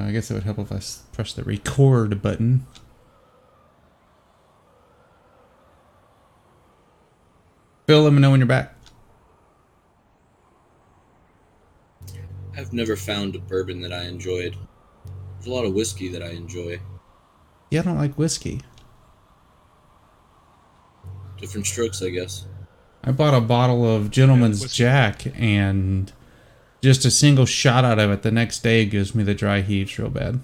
Uh, I guess it would help if I press the record button. Phil, let me know when you're back. I've never found a bourbon that I enjoyed. There's a lot of whiskey that I enjoy. Yeah, I don't like whiskey. Different strokes, I guess. I bought a bottle of Gentleman's whiskey. Jack, and just a single shot out of it the next day gives me the dry heaves real bad.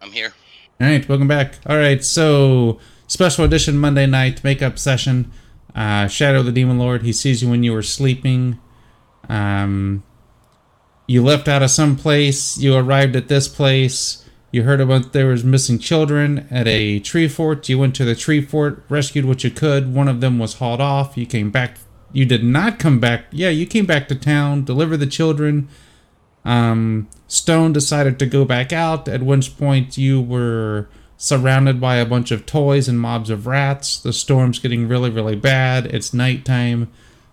I'm here. All right, welcome back. All right, so special edition Monday night makeup session. Uh, Shadow the Demon Lord. He sees you when you were sleeping. Um, you left out of some place. You arrived at this place. You heard about there was missing children at a tree fort. You went to the tree fort, rescued what you could. One of them was hauled off. You came back. You did not come back. Yeah, you came back to town, deliver the children. Um, Stone decided to go back out, at which point you were surrounded by a bunch of toys and mobs of rats. The storm's getting really, really bad. It's nighttime.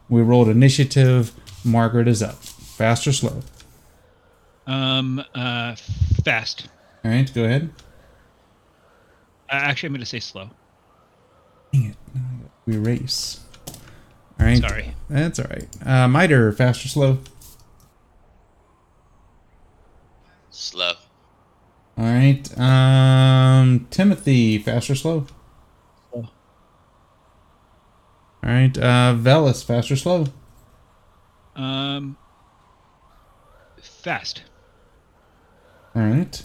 We rolled initiative. Margaret is up. Fast or slow? Um, uh, fast. All right, go ahead. Uh, actually, I'm going to say slow. Dang it. Now I got- We race. All right. Sorry. That's all right. Uh, Miter, fast or slow? Slow. All right. Um, Timothy, fast or slow? Slow. All right. Uh, Velis, fast or slow? Um, fast. All right.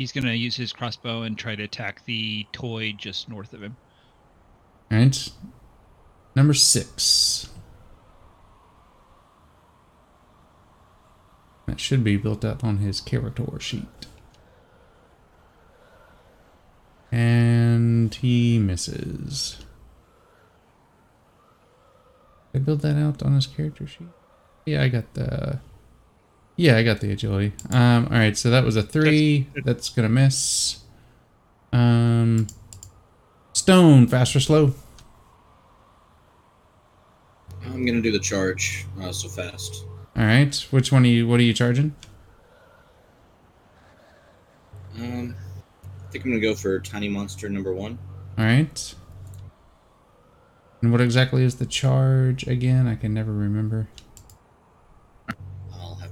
He's going to use his crossbow and try to attack the toy just north of him. All right. Number six. That should be built up on his character sheet. And he misses. Did I build that out on his character sheet? Yeah, I got the. Yeah, I got the agility. Um, all right, so that was a three. That's gonna miss. Um, Stone, fast or slow? I'm gonna do the charge uh, so fast. All right. Which one are you? What are you charging? Um, I think I'm gonna go for tiny monster number one. All right. And what exactly is the charge again? I can never remember.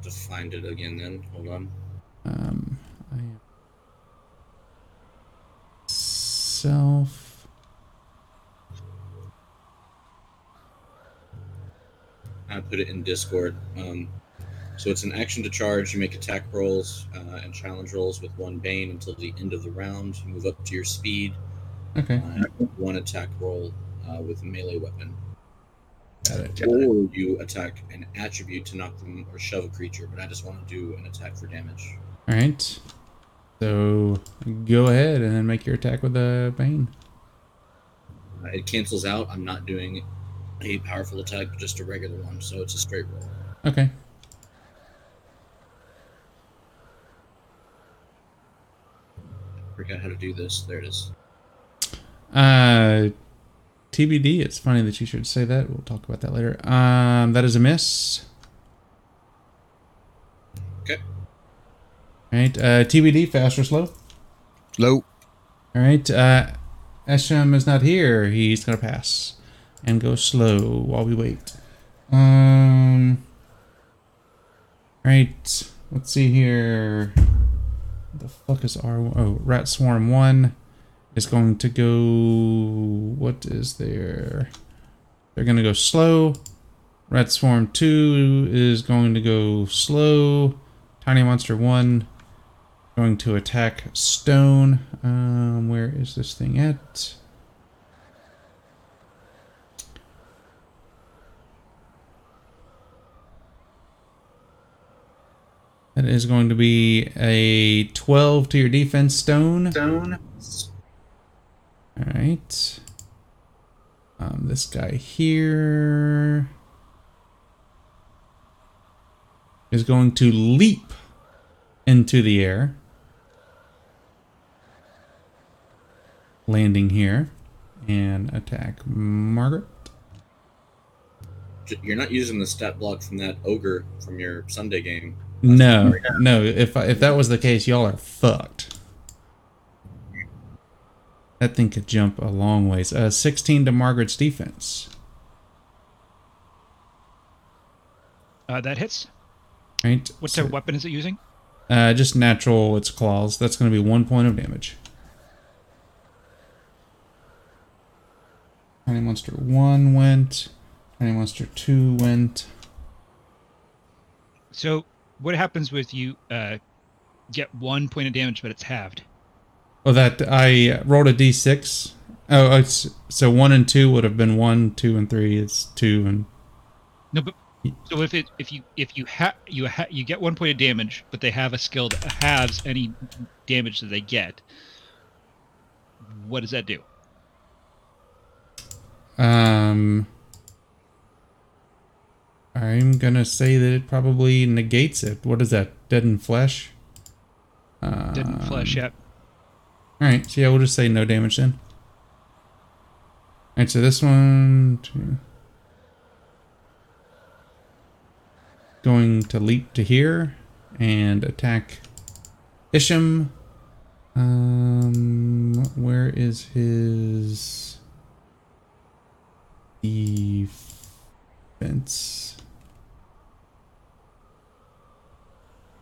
To find it again then. Hold on. Um, I am self. I put it in Discord. Um, so it's an action to charge. You make attack rolls uh, and challenge rolls with one bane until the end of the round. You move up to your speed. Okay. Uh, one attack roll uh, with a melee weapon. It. Or you attack an attribute to knock them or shove a creature. But I just want to do an attack for damage. All right. So go ahead and then make your attack with a bane. Uh, it cancels out. I'm not doing a powerful attack, but just a regular one. So it's a straight roll. Okay. Forgot how to do this. There it is. Uh, TBD. It's funny that you should say that. We'll talk about that later. Um, that is a miss. Okay. All right. Uh, TBD. Fast or slow? Slow. All right. Uh, Esham is not here. He's gonna pass and go slow while we wait. Um. All right. Let's see here. The fuck is R? Oh, Rat Swarm one is going to go. What is there? They're gonna go slow. Rat Swarm two is going to go slow. Tiny Monster one going to attack stone. Um, where is this thing at? That is going to be a 12 to your defense stone. Stone. All right. Um, this guy here is going to leap into the air. landing here and attack Margaret. You're not using the stat block from that ogre from your Sunday game. No, no. If I- if that was the case, y'all are fucked. That thing could jump a long ways. Uh, 16 to Margaret's defense. Uh, that hits. Right. What So- type of weapon is it using? Uh, just natural. Its claws. That's going to be one point of damage. Tiny monster one went. Tiny monster two went. So, what happens with you uh, get one point of damage, but it's halved? Oh, that I rolled a d6. Oh, it's so one and two would have been one, two and three. It's two and No, but so if it if you if you ha you ha- you get one point of damage, but they have a skill that halves any damage that they get. What does that do? um. I'm gonna say that it probably negates it. What is that? Dead in flesh. Uh, Didn't flesh yet. All right, so yeah, we'll just say no damage then. All right, so this one two. going to leap to here and attack Isham. Um, where is his defense?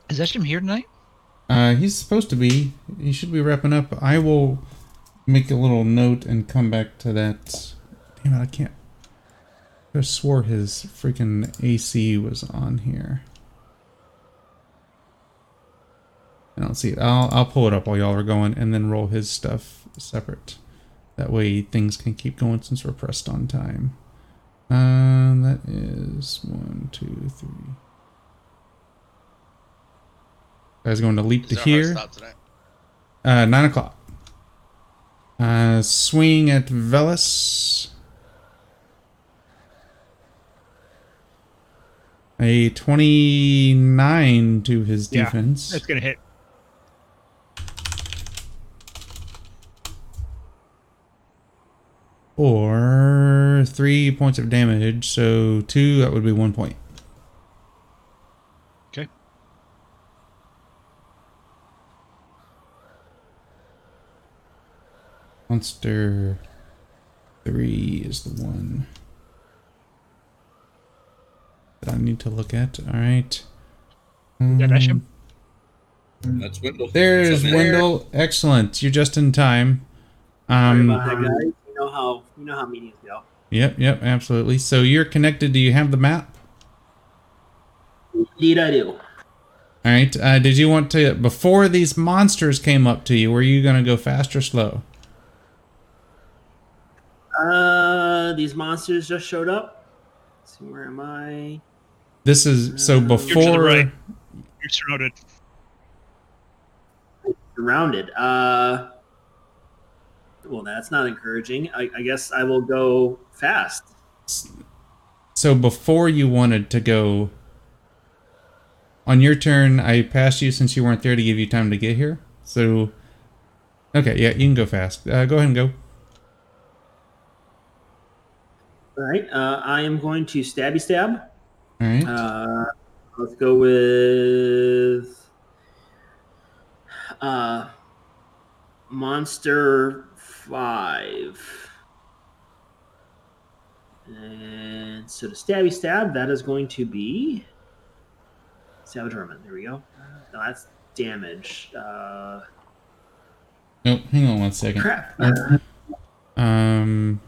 Is Esham here tonight? Uh, he's supposed to be. He should be wrapping up. I will make a little note and come back to that. Damn it, I can't. I swore his freaking AC was on here. I don't see it. I'll I'll pull it up while y'all are going, and then roll his stuff separate. That way things can keep going since we're pressed on time. Um, that is one, two, three. Guys going to leap Is to there a hard here. stop? Uh, nine o'clock. Uh, swing at Velis. A 29 to his Yeah, defense. That's gonna hit. Or three points of damage. So two, that would be one point. Monster three is the one that I need to look at. All right. That Esham? Um, That's Wendell. There's What's up. Wendell. Excellent. You're just in time. Sorry Um, about that, guys. You know how you know how meetings go. Yep, yep, absolutely. So you're connected. Do you have the map? Indeed, I do. All right. Uh, did you want to before these monsters came up to you? Were you gonna go fast or slow? Uh, these monsters just showed up. Let's see, where am I? This is so You're to the before. right. You're surrounded. Surrounded. Uh, well, that's not encouraging. I, I guess I will go fast. So before you wanted to go. On your turn, I passed you since you weren't there to give you time to get here. So. Okay, yeah, you can go fast. Uh, go ahead and go. All right. Uh, I am going to stabby stab. All right. Uh, let's go with uh, monster five. And so the stabby stab, that is going to be savage ornament. There we go. No, that's damage. Uh, Nope. Hang on one second. crap. Um.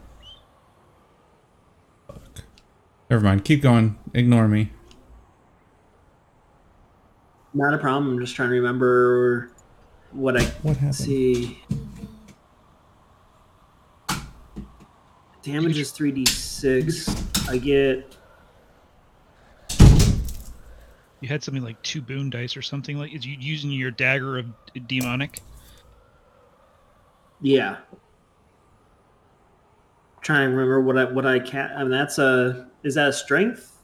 Fuck. Never mind. Keep going. Ignore me. Not a problem. I'm just trying to remember what I What happened? see. Damage is 3d6. I get You had something like two boon dice or something like. Is you using your dagger of demonic? Yeah. Trying to remember what I what I can. I mean, that's a is that a strength?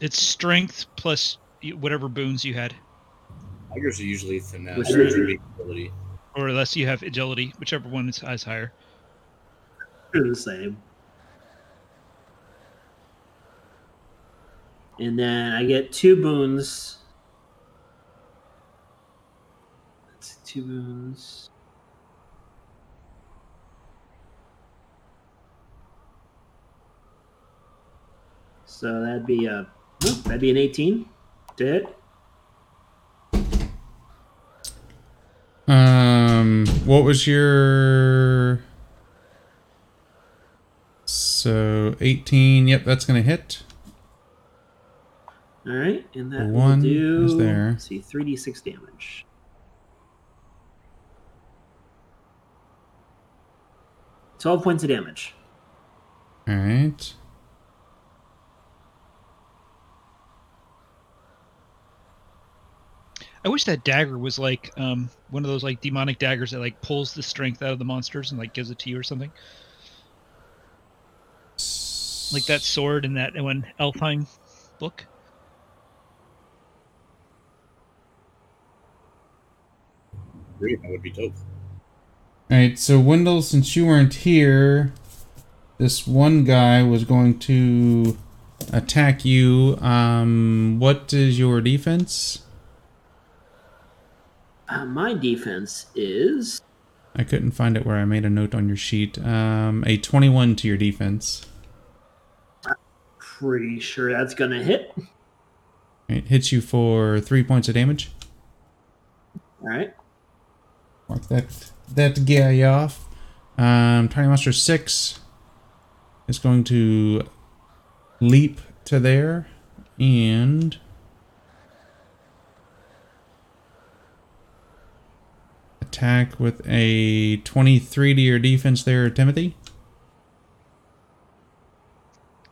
It's strength plus whatever boons you had. Tigers are usually finesse. Which Tigers is- ability. or unless you have agility, whichever one is, is higher. They're the same. And then I get two boons. That's two boons. So that'd be a oh, that'd be an eighteen to hit. Um, what was your? So eighteen. Yep, that's gonna hit. All right, and that One will do. is there. Let's see, three d six damage. Twelve points of damage. All right. I wish that dagger was like um, one of those like demonic daggers that like pulls the strength out of the monsters and like gives it to you or something. Like that sword in that one Elfheim book. Great, that would be dope. All right. So Wendell, since you weren't here, this one guy was going to attack you. Um, what is your defense? Uh, my defense is I couldn't find it where I made a note on your sheet. Um, a twenty-one to your defense. pretty sure that's gonna hit. It hits you for three points of damage. All right. Mark that that guy off. Um, Tiny Monster six is going to leap to there and attack with a twenty-three to your defense there, Timothy.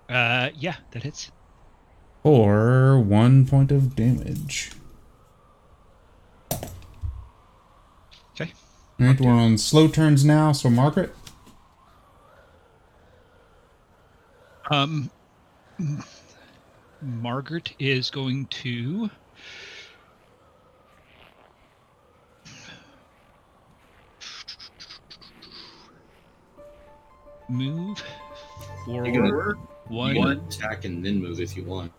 Uh, yeah, that hits. Or one point of damage. Okay. All right, we're on slow turns now. So Margaret. Um, Margaret is going to. Move You can forward you one. can attack and then move if you want.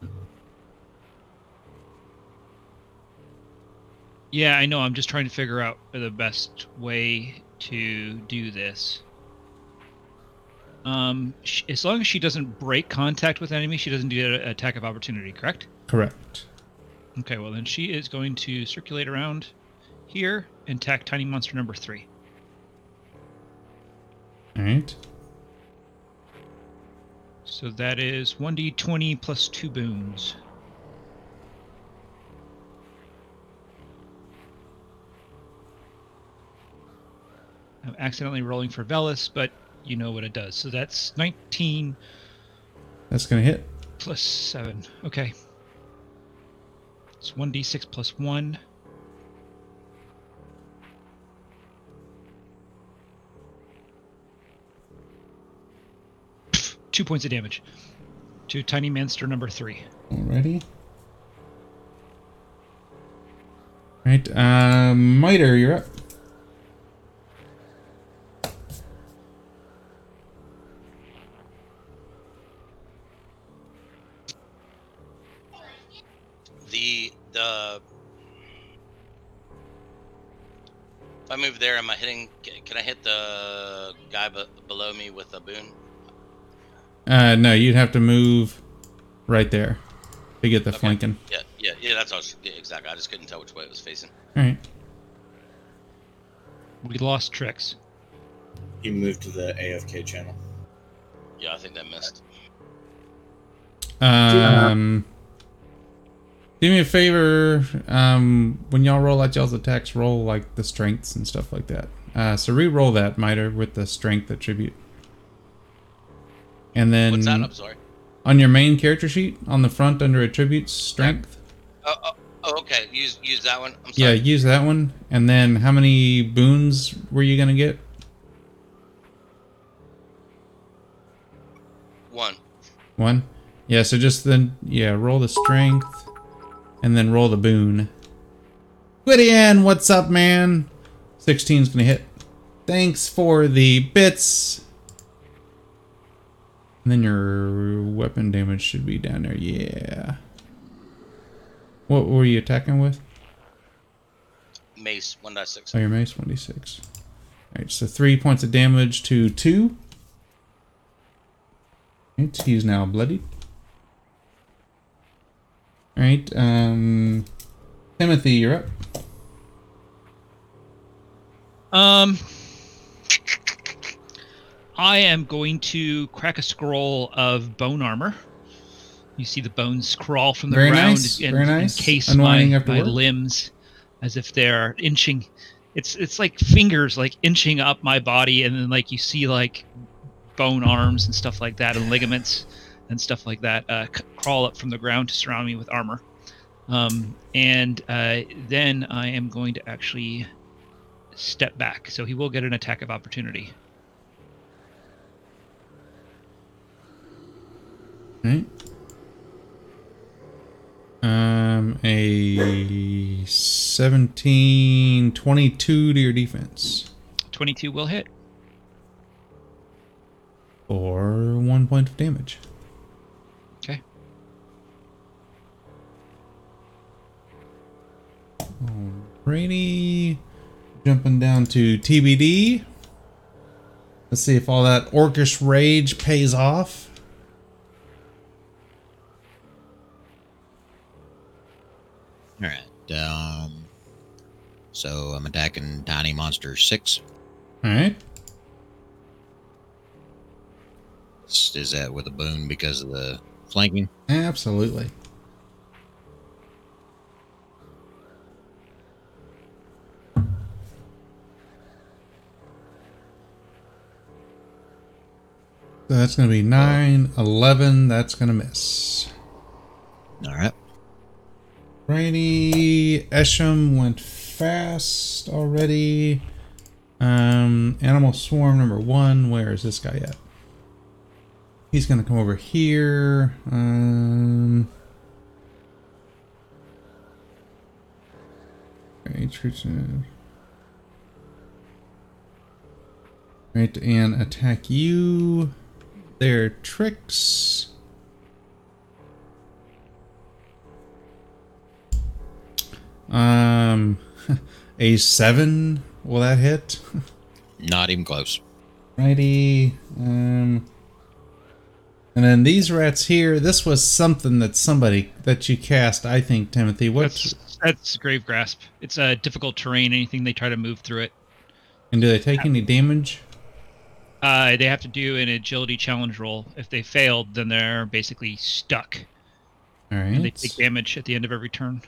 Yeah, I know. I'm just trying to figure out the best way to do this. Um, sh- as long as she doesn't break contact with enemy, she doesn't do an attack of opportunity. Correct? Correct. Okay. Well, then she is going to circulate around here and attack tiny monster number three. All right. So that is 1d20 plus two boons. I'm accidentally rolling for Velis, but you know what it does. So that's 19 That's gonna hit. plus 7. Okay. It's 1d6 plus 1. Two points of damage to Tiny Monster number 3. Alrighty. Right, um, Miter, you're up. The the if I move there, am I hitting? Can I hit the guy be- below me with a boon? Uh, no, you'd have to move right there to get the Okay. flanking. Yeah, yeah, yeah. That's what I was, yeah, exactly. I just couldn't tell which way it was facing. Alright. We lost tricks. You moved to the AFK channel. Yeah, I think that missed. Um, do me a favor. Um, when y'all roll out y'all's attacks, roll like the strengths and stuff like that. Uh, so re-roll that Miter with the strength attribute. And then What's that? I'm sorry. on your main character sheet, on the front under attributes, strength. Oh, oh, oh, okay. Use use that one. I'm Yeah, use that one. And then how many boons were you gonna get? One. One. Yeah, so just then, yeah, roll the strength, and then roll the boon. Gwydion, what's up, man? 16 is going to hit. Thanks for the bits. And then your weapon damage should be down there. Yeah. What were you attacking with? Mace 1.6. Oh, your mace, 1d6. Alright, so three points of damage to two. Alright, he's now bloodied. Alright, um. Timothy, you're up. Um, I am going to crack a scroll of bone armor. You see the bones crawl from the Very ground nice, and very nice. encase Unwinding my, my limbs as if they're inching. It's it's like fingers like inching up my body, and then like you see like bone arms and stuff like that, and ligaments and stuff like that uh, c- crawl up from the ground to surround me with armor. Um, and uh, then I am going to actually step back, so he will get an attack of opportunity. Right. Um, a 17, 22 to your defense. 22 will hit. For one point of damage. Okay. Alrighty. Jumping down to TBD. Let's see if all that orcish rage pays off. All right. Um. So I'm attacking tiny monster six. Alright. Is that with a boon because of the flanking? Absolutely. So that's going to be 9, 11. That's going to miss. All right. Righty. Esham went fast already. Um, Animal Swarm number one. Where is this guy at? He's gonna come over here. Um. Right, and attack you. Their tricks. Um, a seven. Will that hit? Not even close. Righty. Um, and then these rats here. This was something that somebody that you cast. I think Timothy. What? That's that's grave grasp. It's a difficult terrain. Anything they try to move through it, And do they take any damage? uh, they have to do an agility challenge roll. If they failed, then they're basically stuck. All right. And they take damage at the end of every turn.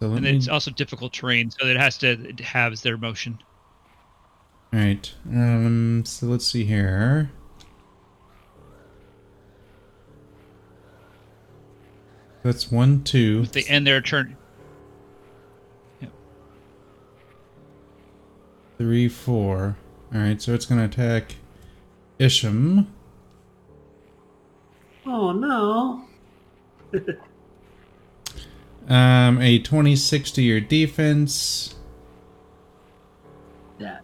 So let And me- it's also difficult terrain, so it has to it halves their motion. all right. Um. So let's see here. That's one, two. If they end their turn, Yep. Three, four. All right, so it's going to attack Isham. Oh no. Um, a 26 to your defense, That.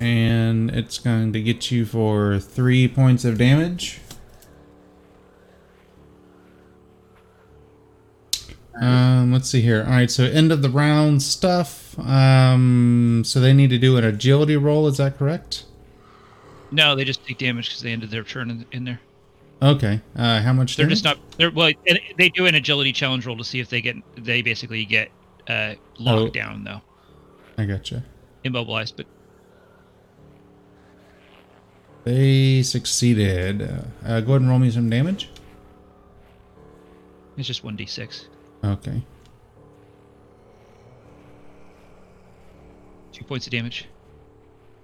and it's going to get you for three points of damage. Um, let's see here. All right, so end of the round stuff. Um, so they need to do an agility roll. Is that correct? no, they just take damage because they ended their turn in, in there. Okay. Uh, how much? They're damage? just not. They're well. They do an agility challenge roll to see if they get. They basically get uh, locked Oh. down though, I gotcha. immobilized. But They succeeded. Uh, uh, go ahead and roll me some damage. it's just one d six, Okay. two points of damage.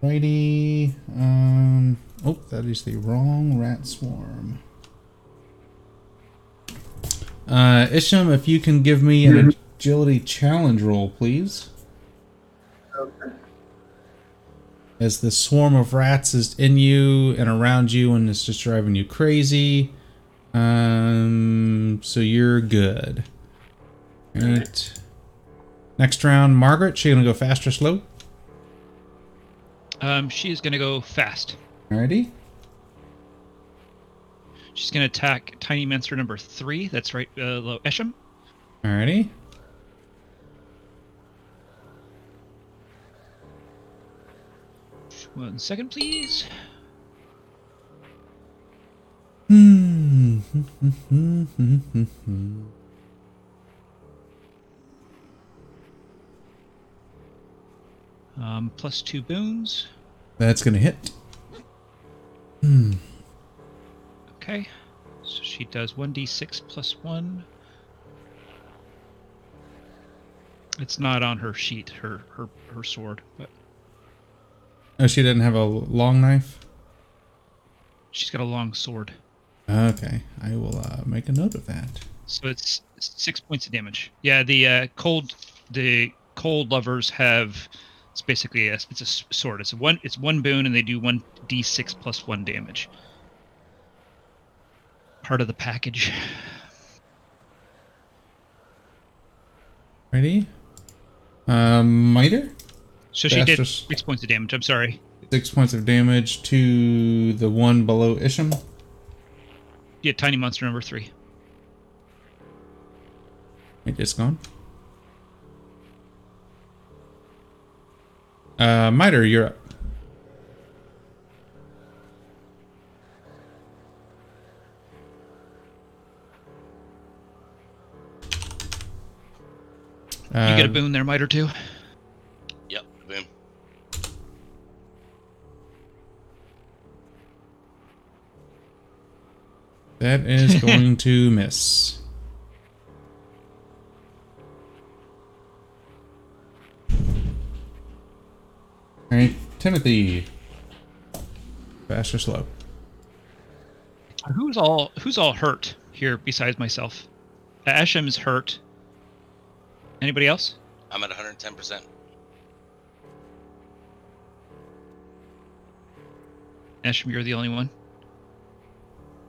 Righty. Um. Oh, that is the wrong rat swarm. Uh, Isham, if you can give me an agility challenge roll, please. Okay. As the swarm of rats is in you and around you, and it's just driving you crazy. Um. So you're good. Right. Next round, Margaret. She gonna go fast or slow? Um, she is going to go fast. Alrighty. She's going to attack tiny monster number three. That's right uh, below Esham. Alrighty. One second, please. Hmm. Um, plus two boons. That's gonna hit. Hmm. Okay. So she does 1d6 plus 1. It's not on her sheet, her her, her sword, but Oh, she didn't have a long knife. she's got a long sword. Okay, I will uh, make a note of that. So it's six points of damage. Yeah, the uh, cold the cold lovers have it's basically a, it's a sword. It's one it's one boon and they do one d6 plus one damage. Part of the package. Ready? Um, miter. So she did six points of damage. I'm sorry. Six points of damage to the one below Isham. Yeah, tiny monster number three. Wait, it's gone. Uh, Miter, you're up. You get a Um, boon there, Miter too. Yep. Boom. That is going to miss. Alright, Timothy. Fast or slow? Who's all who's all hurt here besides myself? Esham's hurt. Anybody else? I'm at 110%. Esham, you're the only one.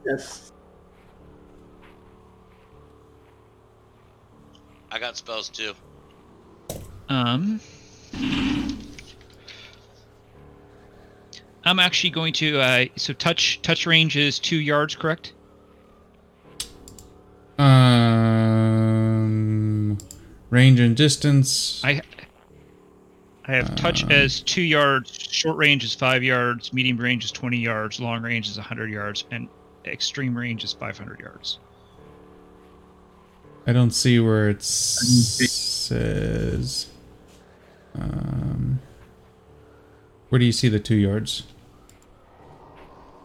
Yes. I got spells too. Um, I'm actually going to. Uh, so touch touch range is two yards, correct? Range and distance. I I have touch Uh. as two yards. Short range is five yards. Medium range is 20 yards. Long range is 100 yards, and extreme range is 500 yards. I don't see where it says. Um, where do you see the two yards?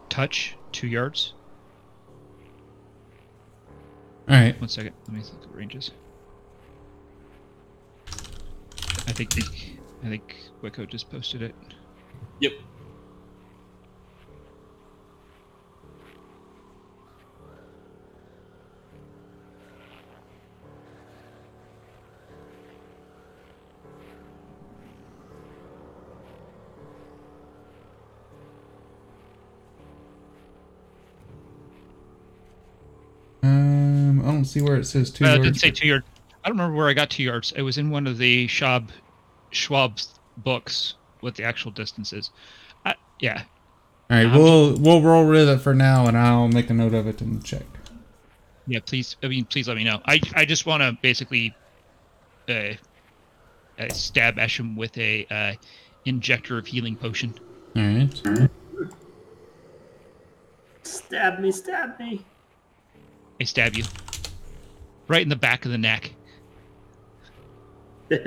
Touch two yards. All right. One second. Let me look at ranges. I think I think Wicco just posted it. Yep. Um, I don't see where it says two Uh, it didn't say two yards. I don't remember where I got two yards. It was in one of the Schwalb Schwalb's books what the actual distance is. I, yeah, All right, I'm we'll we'll roll with it for now, and I'll make a note of it and check. yeah. Please, I mean, please let me know. I I just want to basically, uh, uh, stab Esham with a uh, injector of healing potion. All right. Stab me, stab me. I stab you right in the back of the neck. All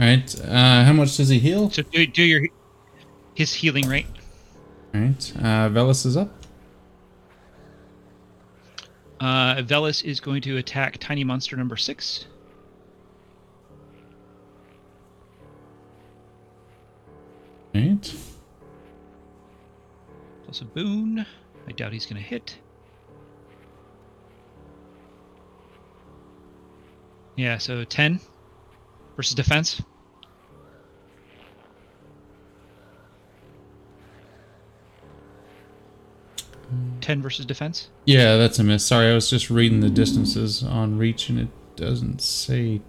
right. Uh, how much does he heal? So do, do your his healing rate. All right. Uh, Velis is up. Uh, Velis is going to attack tiny monster number six. All right. Plus a boon. I doubt he's going to hit. Yeah, so 10 versus defense. Ten versus defense. Yeah, that's a miss. Sorry, I was just reading the distances on reach, and it doesn't say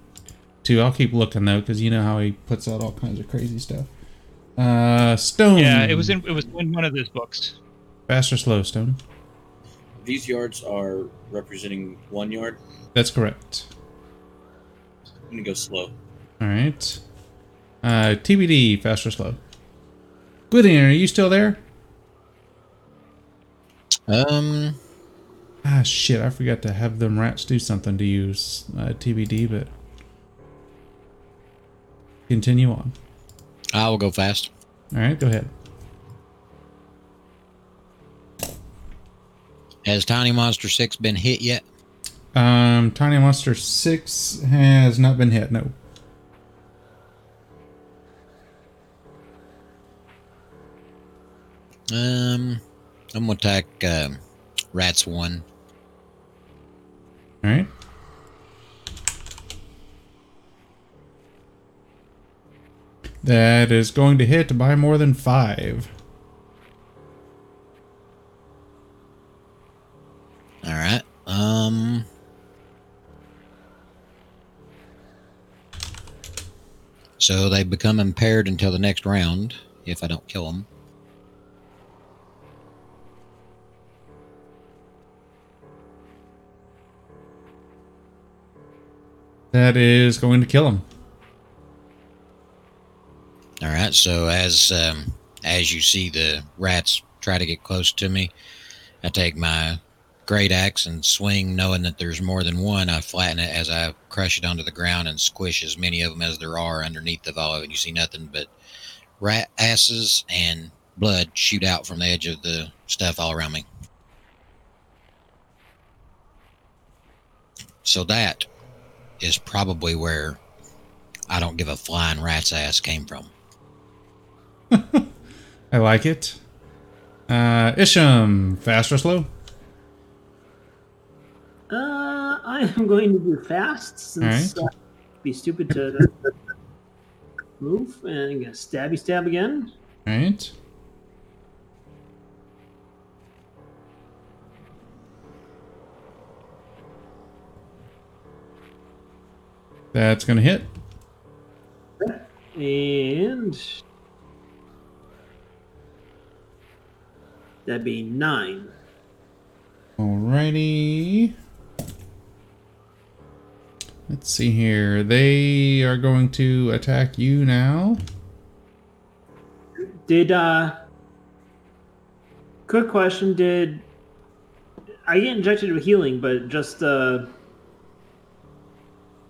two. I'll keep looking though, because you know how he puts out all kinds of crazy stuff. Uh, stone. Yeah, it was in it was in one of those books. fast or slow stone. These yards are representing one yard. That's correct. I'm gonna go slow. All right. Uh, TBD, fast or slow. Gwydion, are you still there? Um, Ah, shit! I forgot to have them rats do something to use uh, TBD, but continue on. I will go fast. All right, go ahead. Has Tiny Monster Six been hit yet? Um, Tiny Monster Six has not been hit. No. Um, I'm gonna attack um, Rats One. All right. That is going to hit by more than five. All right. Um. So they become impaired until the next round if I don't kill them. That is going to kill him. All right. So as um, as you see the rats try to get close to me, I take my great axe and swing, knowing that there's more than one. I flatten it as I crush it onto the ground and squish as many of them as there are underneath the of it. You see nothing but rat asses and blood shoot out from the edge of the stuff all around me. So that is probably where I don't give a flying rat's ass came from. I like it. Uh, Isham, fast or slow? Uh, I am going to do fast since All uh, be stupid to, to move and get a stabby stab again. All right. That's going to hit. And that'd be nine. Alrighty. Let's see here. They are going to attack you now. Did uh quick question, did I get injected with healing, but just uh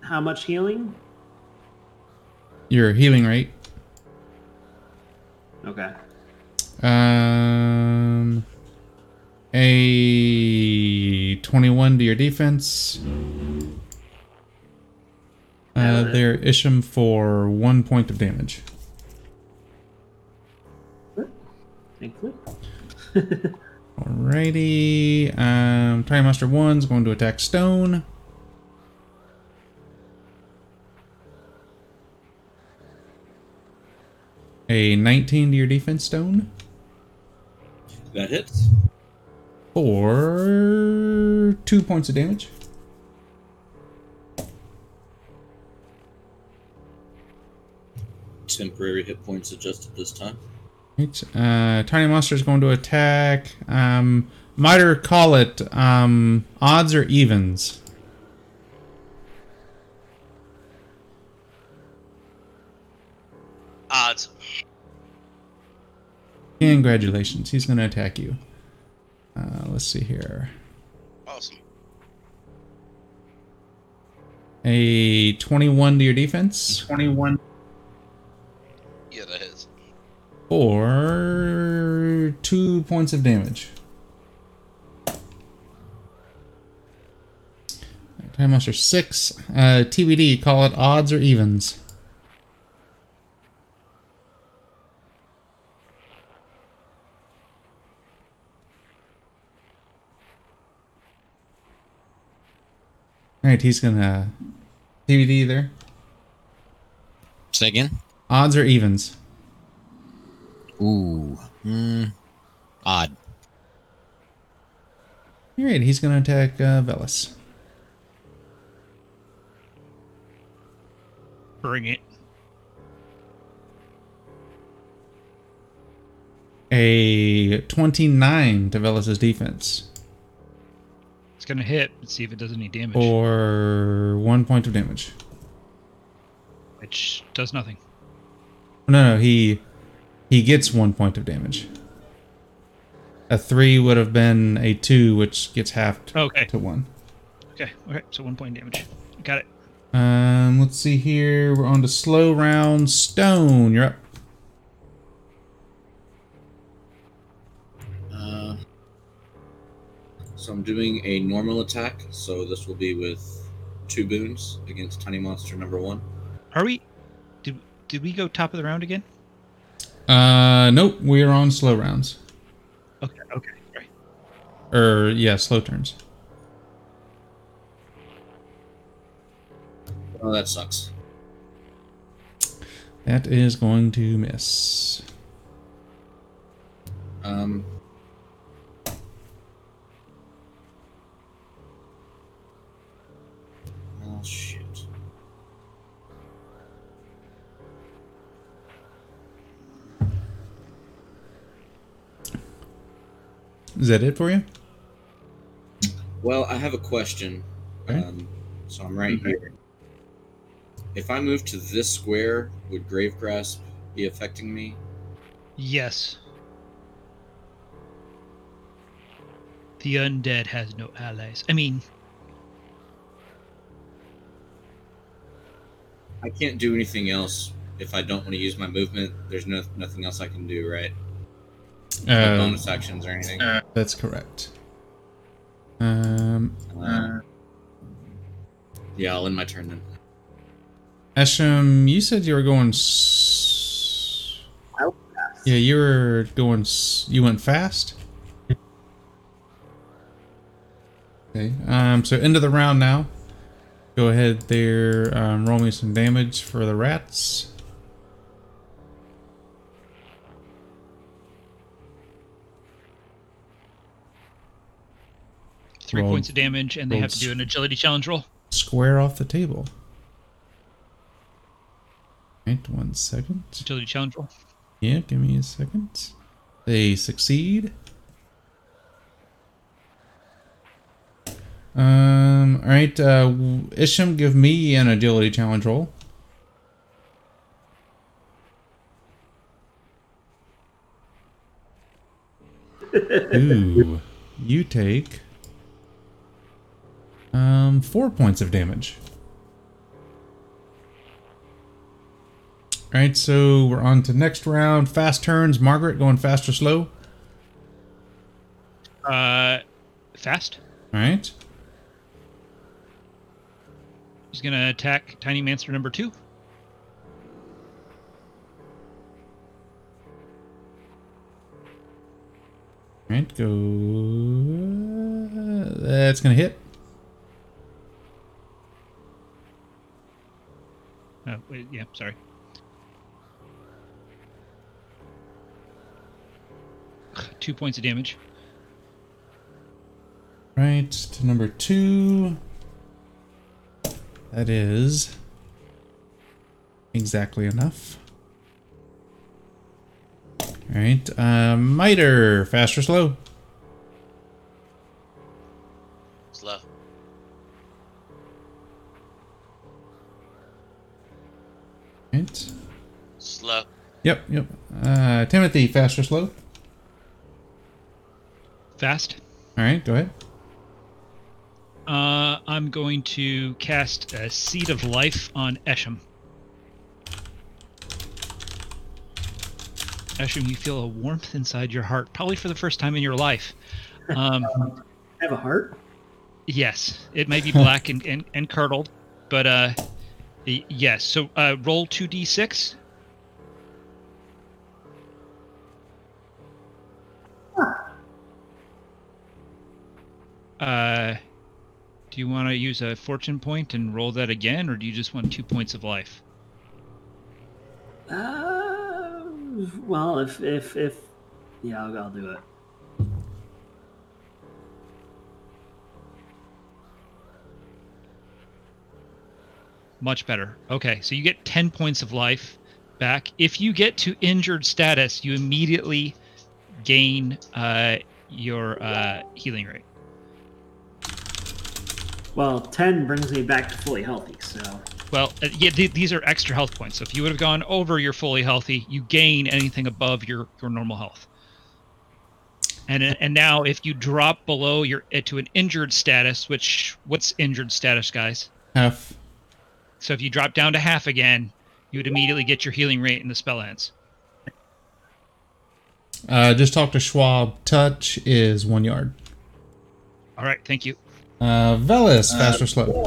how much healing? Your healing rate. Okay. Um, a 21 to your defense. Uh, they're Isham for one point of damage. Thankfully. Alrighty. Um, Time Master 1's going to attack Stone. A 19 to your defense, Stone. That hits. For two points of damage. Temporary hit points adjusted this time. Right. Uh, Tiny Monster is going to attack. Um, Miter, call it um, odds or evens. Odds. Congratulations. He's going to attack you. Uh, let's see here. Awesome. A 21 to your defense. 21. Yeah, that hits. For two points of damage. Time Monster 6. Uh, TBD, call it odds or evens. Alright, he's gonna. TBD there. Say again? Odds or evens? Ooh. Hmm. Odd. Alright, he's gonna attack uh, Velas. Bring it. A 29 to Velas's defense. It's gonna hit. Let's see if it does any damage, Or one point of damage. which does nothing. No, no, he he gets one point of damage. A three would have been a two, which gets halved Okay. to one. Okay. Okay. So one point damage. Got it. Um, let's see here. We're on to slow round. Stone, you're up. Uh, so I'm doing a normal attack. So this will be with two boons against tiny monster number one. Are we? Did did we go top of the round again? Uh, nope, we're on slow rounds. Okay. Okay. Right. Or yeah, slow turns. Oh, that sucks. That is going to miss. Um. Is that it for you? Well, I have a question. Okay. Um, so I'm right here. If I move to this square, would Grave Grasp be affecting me? Yes. The undead has no allies. I mean, I can't do anything else if I don't want to use my movement. There's no nothing else I can do, right? No Uh, bonus actions or anything. That's correct. Um, Uh, yeah, I'll end my turn then. Esham, you said you were going. S- I went fast. yeah, you were going. S- you went fast. Okay. Um. So end of the round now. Go ahead there. Um, roll me some damage for the rats. Three Rolled- points of damage, and they have to do an agility challenge roll. Square off the table. Right. One second. Agility challenge roll. Yeah, give me a second. They succeed. Um, all right, uh, Isham, give me an agility challenge roll. Ooh, you take um four points of damage. All right, so we're on to next round. Fast turns. Margaret going fast or slow? Uh, fast. All right. He's gonna attack Tiny Monster number two. All right, go. That's gonna hit. Oh, wait, yeah, sorry. Two points of damage. Right to number two. That is exactly enough. All right, uh, miter, fast or slow? Slow. Right. Slow. Yep, yep. Uh, Timothy, fast or slow? Fast. All right, go ahead. Uh, I'm going to cast a Seed of Life on Esham. Esham, you feel a warmth inside your heart, probably for the first time in your life. Um, I have a heart. yes, it may be black and, and, and curdled, but uh, y- yes. So uh, roll 2d6. Uh, do you want to use a fortune point and roll that again, or do you just want two points of life? Uh, well, if if if yeah, I'll, I'll do it. Much better. Okay, so you get 10 points of life back. If you get to injured status, you immediately gain uh, your uh, healing rate. Well, 10 brings me back to fully healthy, so. Well, uh, yeah, th- these are extra health points. So if you would have gone over your fully healthy, you gain anything above your, your normal health. And uh, and now if you drop below your uh, to an injured status, which what's injured status, guys? Half. So if you drop down to half again, you would immediately get your healing rate and the spell ends. Uh, just talk to Schwalb. Touch is one yard. All right, thank you. Uh, Velis, fast or slow?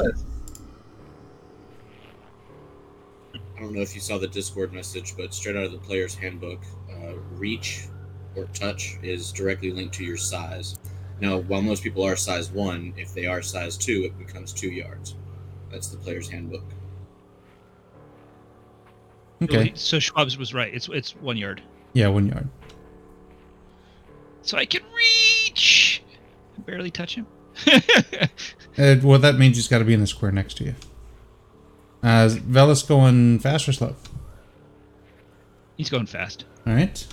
I don't know if you saw the Discord message, but straight out of the player's handbook, uh, reach or touch is directly linked to your size. Now, while most people are size one, if they are size two, it becomes two yards. That's the player's handbook. Okay. So Schwalb's was right. It's it's one yard. Yeah, one yard. So I can reach. Barely touch him. Uh, well, that means he's got to be in the square next to you. Uh, is Velis going fast or slow? He's going fast. All right.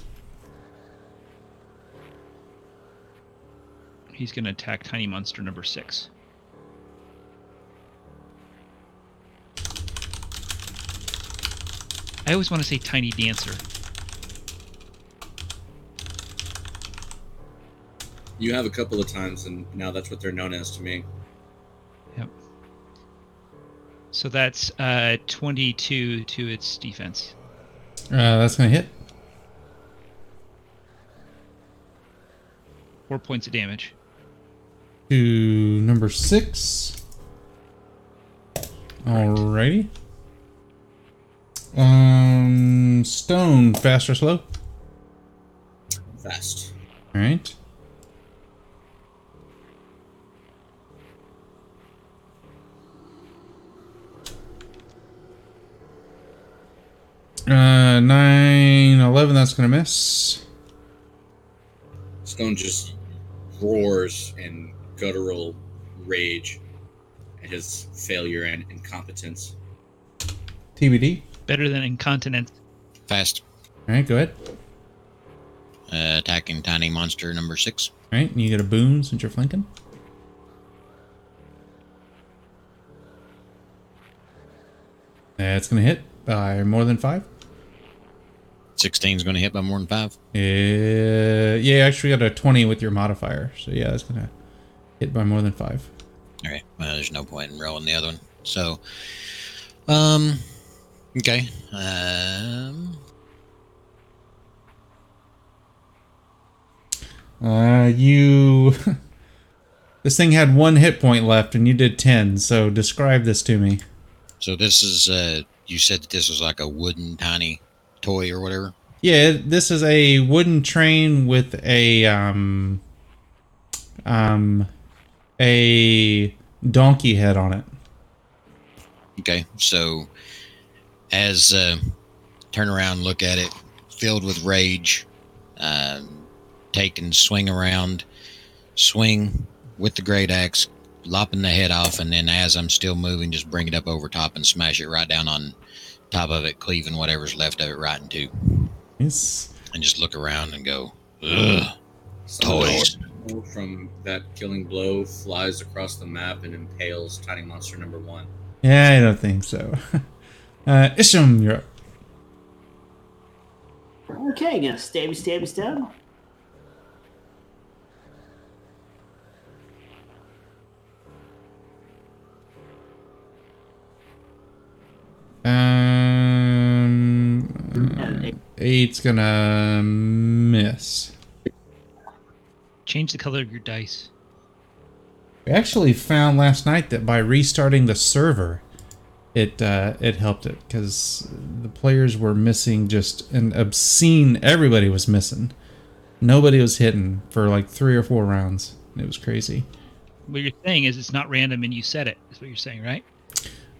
He's going to attack tiny monster number six. I always want to say tiny dancer. You have a couple of times, and now that's what they're known as to me. Yep. So that's uh, 22 to its defense. Uh, that's gonna hit. Four points of damage. To number six. Alrighty. Um, stone, fast or slow? Fast. All right. Uh, nine, eleven. That's gonna miss. Stone just roars in guttural rage at his failure and incompetence. TBD. Better than incontinence. Fast. All right, go ahead. Uh, attacking tiny monster number six. All right, and you get a boon since you're flanking. That's gonna hit by more than five. 16 is going to hit by more than five. Uh, yeah, you actually got a 20 with your modifier. So yeah, that's gonna hit by more than five. All right. Well, there's no point in rolling the other one. So, um, okay. Um, Uh, you. this thing had one hit point left, and you did 10. So describe this to me. so this is, uh, you said that this was like a wooden tiny toy or whatever. Yeah, this is a wooden train with a um um a donkey head on it. Okay. So, as, uh, turn around, look at it, filled with rage, um, take and swing around, swing with the great axe, lopping the head off, and then as I'm still moving, just bring it up over top and smash it right down on top of it, cleaving whatever's left of it right in two, It's and just look around and go, ugh, Some toys. from that killing blow flies across the map and impales Tiny Monster number one. yeah, I don't think so. uh, Isham, you're up. Okay, gonna stabby, stabby, stab. Um, eight's gonna miss. Change the color of your dice. We actually found last night that by restarting the server, it uh, it helped it because the players were missing just an obscene. Everybody was missing. Nobody was hitting for like three or four rounds. It was crazy. What you're saying is it's not random and you said it. Is what you're saying, right?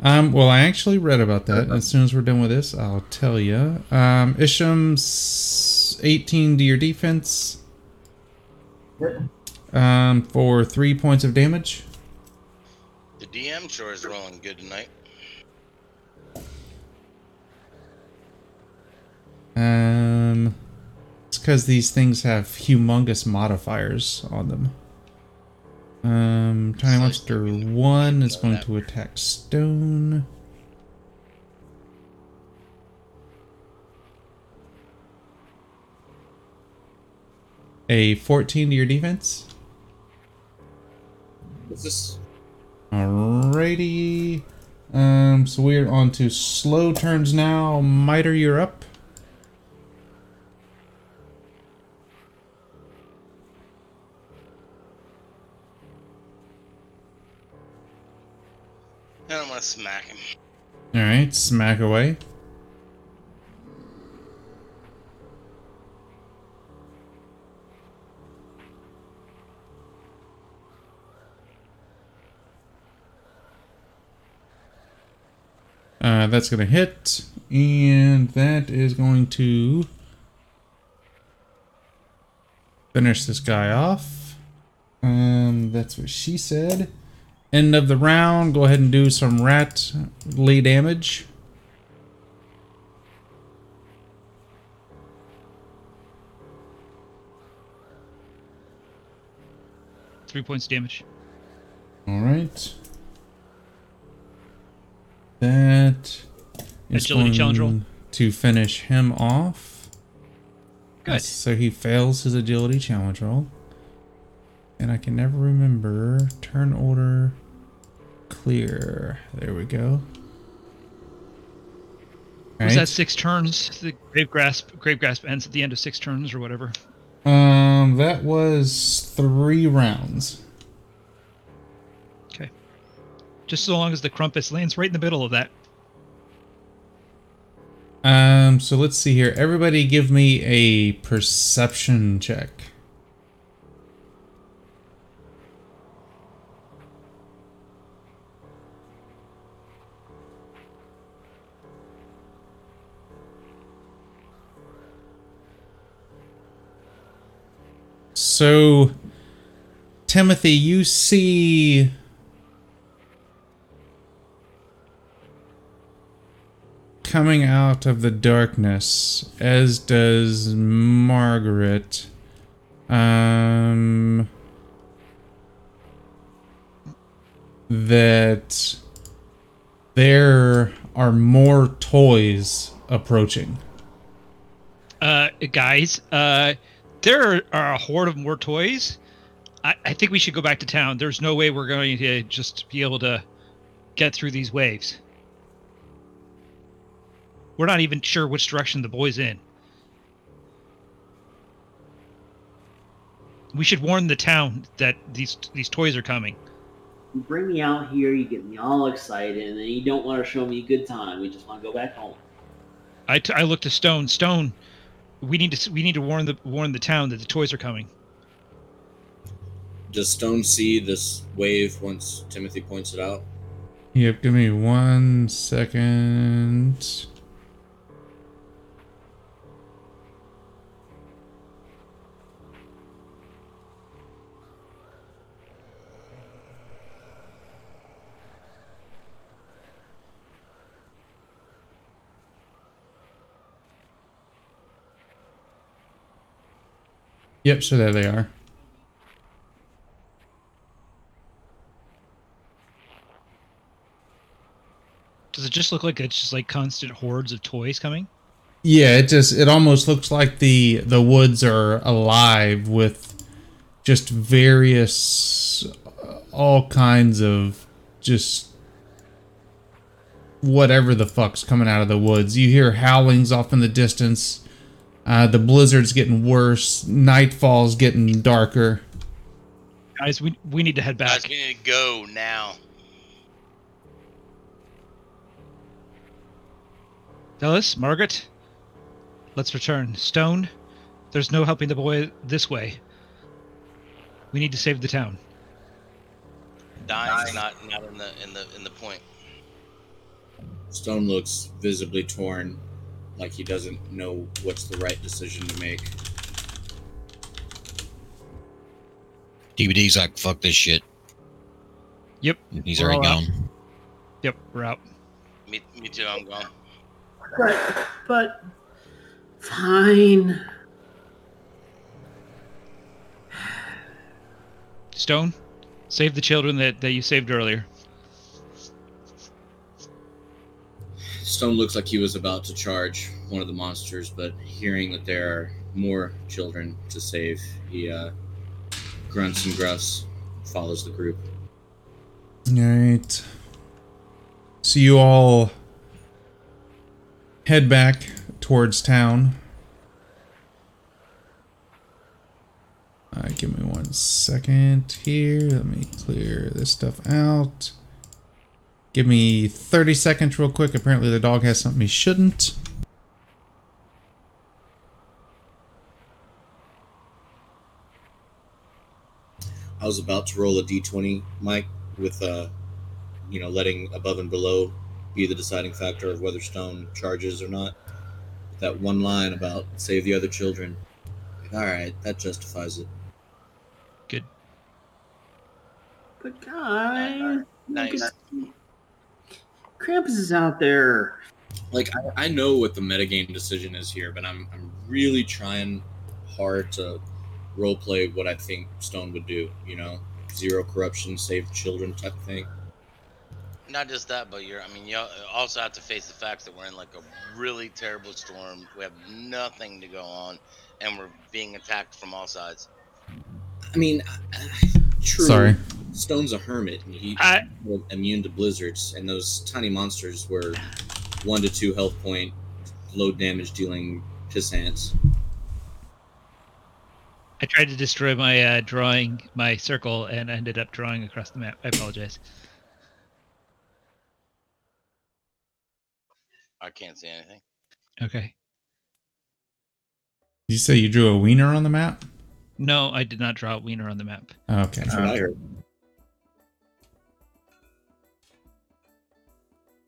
Um, well, I actually read about that. As soon as we're done with this, I'll tell you. Um, Isham's 18 to your defense um, for three points of damage. The DM sure is rolling good tonight. Um, it's because these things have humongous modifiers on them. Um, Tiny So Monster it's gonna be 1 is going to attack Stone. A 14 to your defense. What's this? Alrighty. Um, so we're on to slow turns now. Miter, you're up. And I'm gonna smack him. Alright, smack away. Uh, that's going to hit, and that is going to finish this guy off. Um, that's what she said. End of the round. Go ahead and do some rat lee damage. Three points damage. All right. That is Agility challenge roll. to finish him off. Good. So he fails his agility challenge roll. And I can never remember turn order clear. There we go. Was Right. that six turns? The grave grasp, grave grasp ends at the end of six turns or whatever. Um, that was three rounds. Okay. Just so long as the Krampus lands right in the middle of that. Um, so let's see here. Everybody give me a perception check. So, Timothy, you see coming out of the darkness, as does Margaret. Um, that there are more toys approaching. Uh, guys, uh, there are a horde of more toys. I, I think we should go back to town. There's no way we're going to just be able to get through these waves. We're not even sure which direction the boy's in. We should warn the town that these these toys are coming. You bring me out here, you get me all excited, and then you don't want to show me a good time. We just want to go back home. I, t- I look to Stone. Stone, we need to we need to warn the warn the town that the toys are coming. Does Stone see this wave once Timothy points it out? Yep, give me one second. Yep, so there they are. Does it just look like it's just like constant hordes of toys coming? Yeah, it just it almost looks like the the woods are alive with just various uh, all kinds of just whatever the fuck's coming out of the woods. You hear howlings off in the distance. Uh, the blizzard's getting worse. Nightfall's getting darker. Guys, we we need to head back. Guys, we need to go now. Ellis, Margaret, let's return. Stone, there's no helping the boy this way. We need to save the town. Dying's not not in the in the in the point. Stone looks visibly torn, like he doesn't know what's the right decision to make. DVD's like, fuck this shit. Yep. He's we're already gone. Out. Yep, we're out. Me, me too, I'm gone. But, but, fine. Stone, save the children that, that you saved earlier. Stone looks like he was about to charge one of the monsters, but hearing that there are more children to save, he uh, grunts and gruffs, follows the group. All right. So you all head back towards town. Give me one second here. Let me clear this stuff out. Give me 30 seconds, real quick. Apparently, the dog has something he shouldn't. I was about to roll a d20, Mike, with uh, you know, letting above and below be the deciding factor of whether Stone charges or not. That one line about save the other children. All right, that justifies it. Good. But guys, Nice. Krampus is out there. Like I, I know what the metagame decision is here, but I'm I'm really trying hard to role play what I think Stone would do. You know, zero corruption, save children type thing. Not just that, but you're. I mean, you also have to face the fact that we're in like a really terrible storm. We have nothing to go on, and we're being attacked from all sides. I mean, true. Sorry. Stone's a hermit, and he's I- immune to blizzards, and those tiny monsters were one to two health point, low damage dealing piss ants. I tried to destroy my uh, drawing, my circle, and ended up drawing across the map. I apologize. I can't see anything. Okay. Did you say you drew a wiener on the map? No, I did not draw a wiener on the map. Okay. That's what I heard.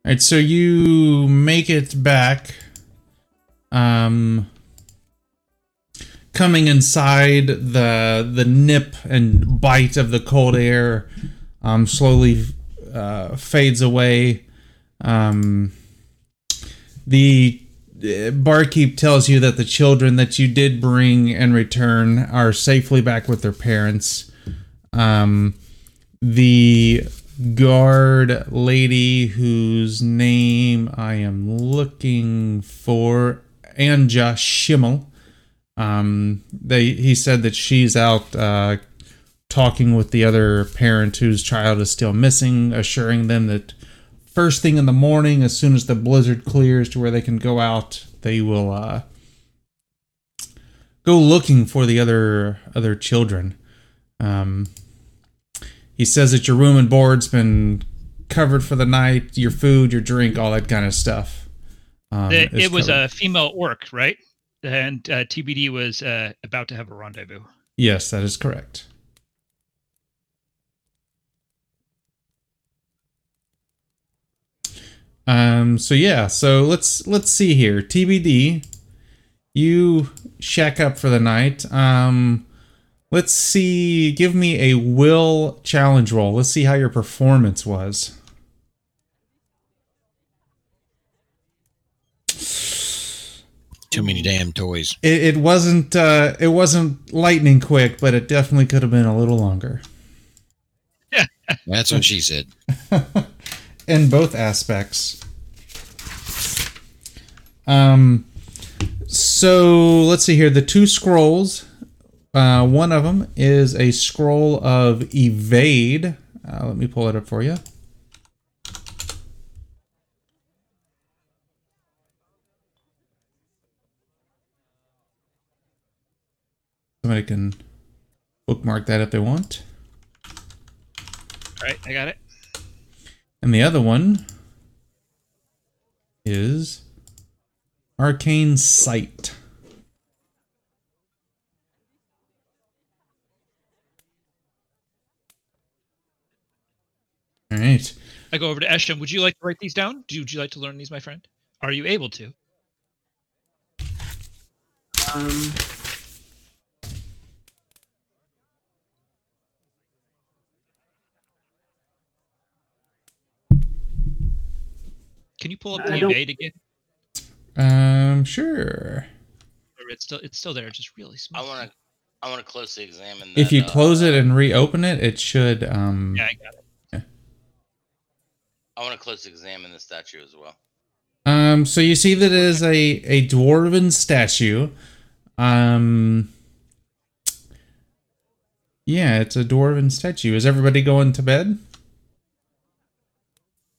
All right, so you make it back. Um, coming inside, the the nip and bite of the cold air um, slowly uh, fades away. Um, the uh, barkeep tells you that the children that you did bring and return are safely back with their parents. Um, the guard lady whose name I am looking for, Anja Schimmel. Um, they he said that she's out uh, talking with the other parent whose child is still missing, assuring them that first thing in the morning, as soon as the blizzard clears to where they can go out, they will uh, go looking for the other other children. Um, he says that your room and board's been covered for the night, your food, your drink, all that kind of stuff. Um, it, it was covered. a female orc, right? And uh, TBD was uh, about to have a rendezvous. yes, that is correct. Um. So yeah. So let's let's see here. TBD. You shack up for the night. Um. Let's see. Give me a will challenge roll. Let's see how your performance was. Too many damn toys. It, it wasn't. Uh, it wasn't lightning quick, but it definitely could have been a little longer. That's what she said. in both aspects. Um, so let's see here. The two scrolls. Uh, one of them is a scroll of evade. Uh, let me pull it up for you. Somebody can bookmark that if they want. All right, I got it. And the other one is Arcane Sight. All right. I go over to Esham. Would you like to write these down? Do would you like to learn these, my friend? Are you able to? Um, Can you pull up I the evade again? Um, sure. It's still it's still there, just really small. I want to. I want to closely examine. That, If you uh, close it and reopen it, it should. Um, Yeah, I got it. I want to closely examine the statue as well. Um, so you see that it is a, a dwarven statue. Um, yeah, it's a dwarven statue. Is everybody going to bed?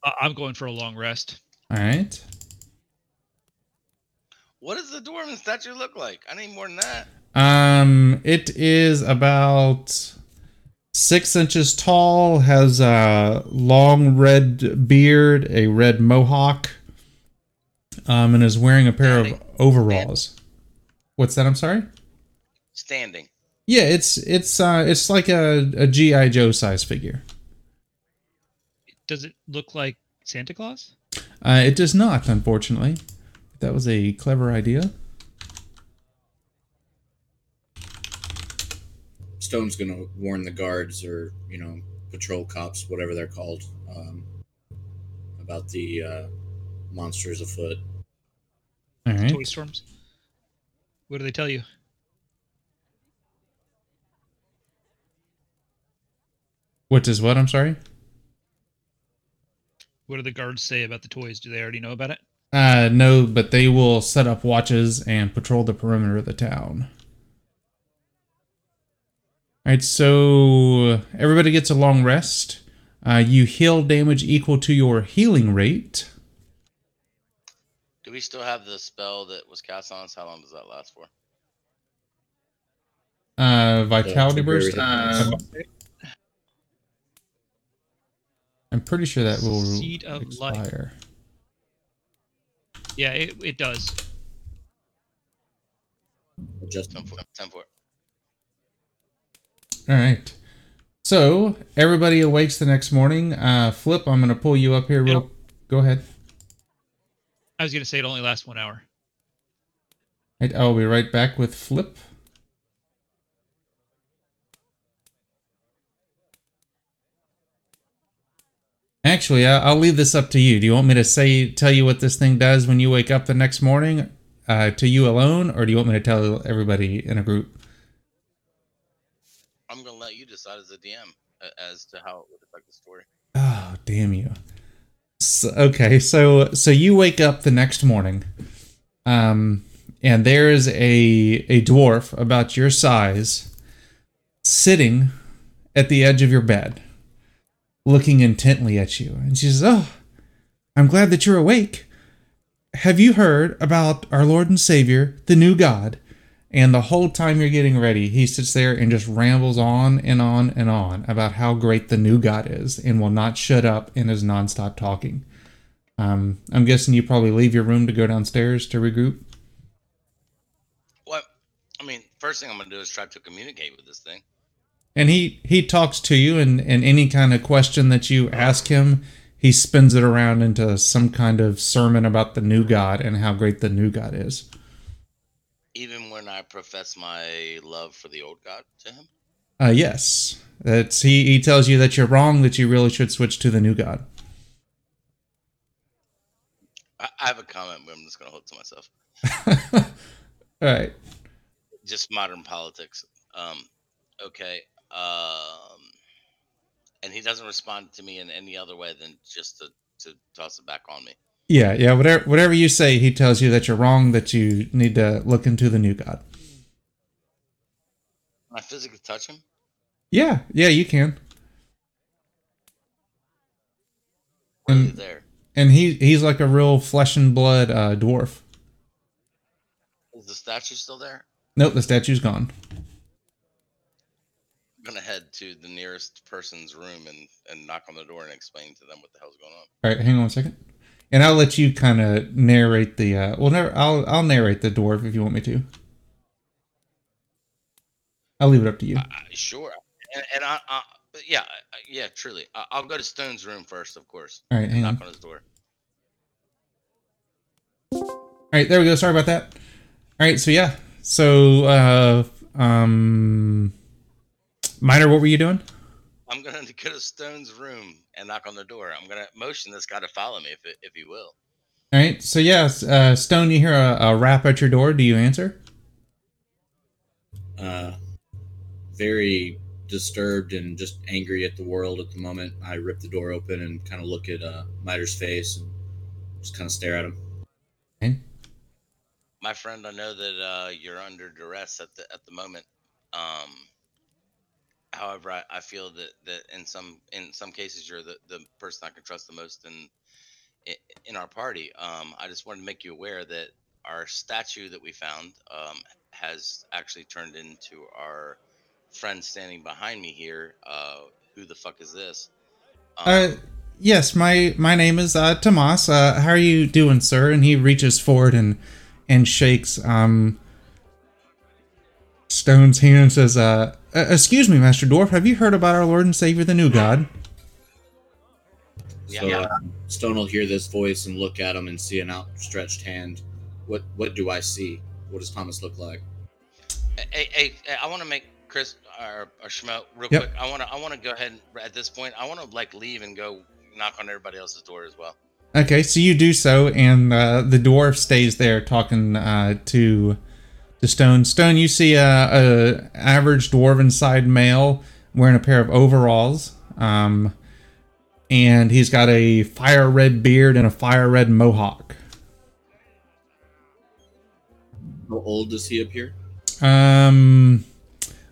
I- I'm going for a long rest. All right. What does the dwarven statue look like? I need more than that. Um, it is about six inches tall, has a long red beard, a red mohawk, um, and is wearing a pair of Standing. overalls. What's that? I'm sorry. Standing. Yeah, it's it's uh it's like a, a GI Joe size figure. Does it look like Santa Claus? Uh, it does not, unfortunately. That was a clever idea. Stone's gonna warn the guards or you know patrol cops, whatever they're called, um, about the uh, monsters afoot. All right. Toy storms. What do they tell you? What is what? I'm sorry. What do the guards say about the toys? Do they already know about it? Uh, no, but they will set up watches and patrol the perimeter of the town. All right, so everybody gets a long rest. Uh, you heal damage equal to your healing rate. Do we still have the spell that was cast on us? How long does that last for? Uh, vitality burst. Uh. I'm pretty sure that will Seed of life. expire. Yeah, it, it does. Just Ten for ten for. All right. So everybody awakes the next morning. Uh, Flip, I'm going to pull you up here. Real. Yep. Go ahead. I was gonna say it only lasts one hour. Right, I'll be right back with Flip. Actually, I'll leave this up to you. Do you want me to say tell you what this thing does when you wake up the next morning, uh, to you alone, or do you want me to tell everybody in a group? I'm gonna let you decide as the DM as to how it would affect the story. Oh, damn you. So, okay, so so you wake up the next morning, um, and there is a a dwarf about your size sitting at the edge of your bed, looking intently at you, and she says, "Oh, I'm glad that you're awake. Have you heard about our Lord and Savior, the new God?" And the whole time you're getting ready, he sits there and just rambles on and on and on about how great the new God is and will not shut up and is nonstop talking. Um, I'm guessing you probably leave your room to go downstairs to regroup. What? I mean, first thing I'm gonna do is try to communicate with this thing. And he, he talks to you, and, and any kind of question that you ask him, he spins it around into some kind of sermon about the new God and how great the new God is. Even when I profess my love for the old god to him. Uh, yes. That's, he, he tells you that you're wrong, that you really should switch to the new God. I, I have a comment, but I'm just gonna hold it to myself. All right. Just modern politics. Um, okay. Um, and he doesn't respond to me in any other way than just to, to toss it back on me. Yeah, yeah. Whatever, whatever you say, he tells you that you're wrong. That you need to look into the new God. Can I physically touch him? Yeah, yeah, you can. Or is he And there? and he he's like a real flesh and blood uh, dwarf. Is the statue still there? Nope, the statue's gone. I'm gonna head to the nearest person's room and, and knock on the door and explain to them what the hell's going on. All right, hang on a second, and I'll let you kind of narrate the. Uh, well, never. I'll I'll narrate the dwarf if you want me to. I'll leave it up to you. Uh, sure. And, and I, I, yeah, yeah, truly. I, I'll go to Stone's room first, of course. All right, hang knock on. on his door. All right, there we go. Sorry about that. All right, so yeah, so uh, um, minor, what were you doing? I'm gonna go to Stone's room and knock on the door. I'm gonna motion this guy to follow me if it, if he will. All right, so yes, uh, Stone, you hear a, a rap at your door. Do you answer? uh, very disturbed and just angry at the world at the moment, I rip the door open and kind of look at uh, Miter's face and just kind of stare at him. Okay. My friend, I know that uh, you're under duress at the at the moment. Um, however, I, I feel that, that in some in some cases you're the, the person I can trust the most in in our party. Um, I just wanted to make you aware that our statue that we found um, has actually turned into our friend standing behind me here. Uh, who the fuck is this? Um, Uh, yes, my my name is uh, Tomas. Uh, how are you doing, sir? And he reaches forward and and shakes um Stone's hand and says, uh, uh, "Excuse me, Master Dwarf. Have you heard about our Lord and Savior, the New God?" Yeah. So Yeah. uh, Stone will hear this voice and look at him and see an outstretched hand. What what do I see? What does Thomas look like? Hey, hey, hey, I want to make Chris or, or Schmo real Yep. quick. I want to, I want to go ahead and, at this point. I want to like leave and go knock on everybody else's door as well. Okay, so you do so, and uh, the dwarf stays there talking uh, to to Stone. Stone, you see a, a average dwarven side male wearing a pair of overalls, um, and he's got a fire red beard and a fire red mohawk. How old does he appear? Um,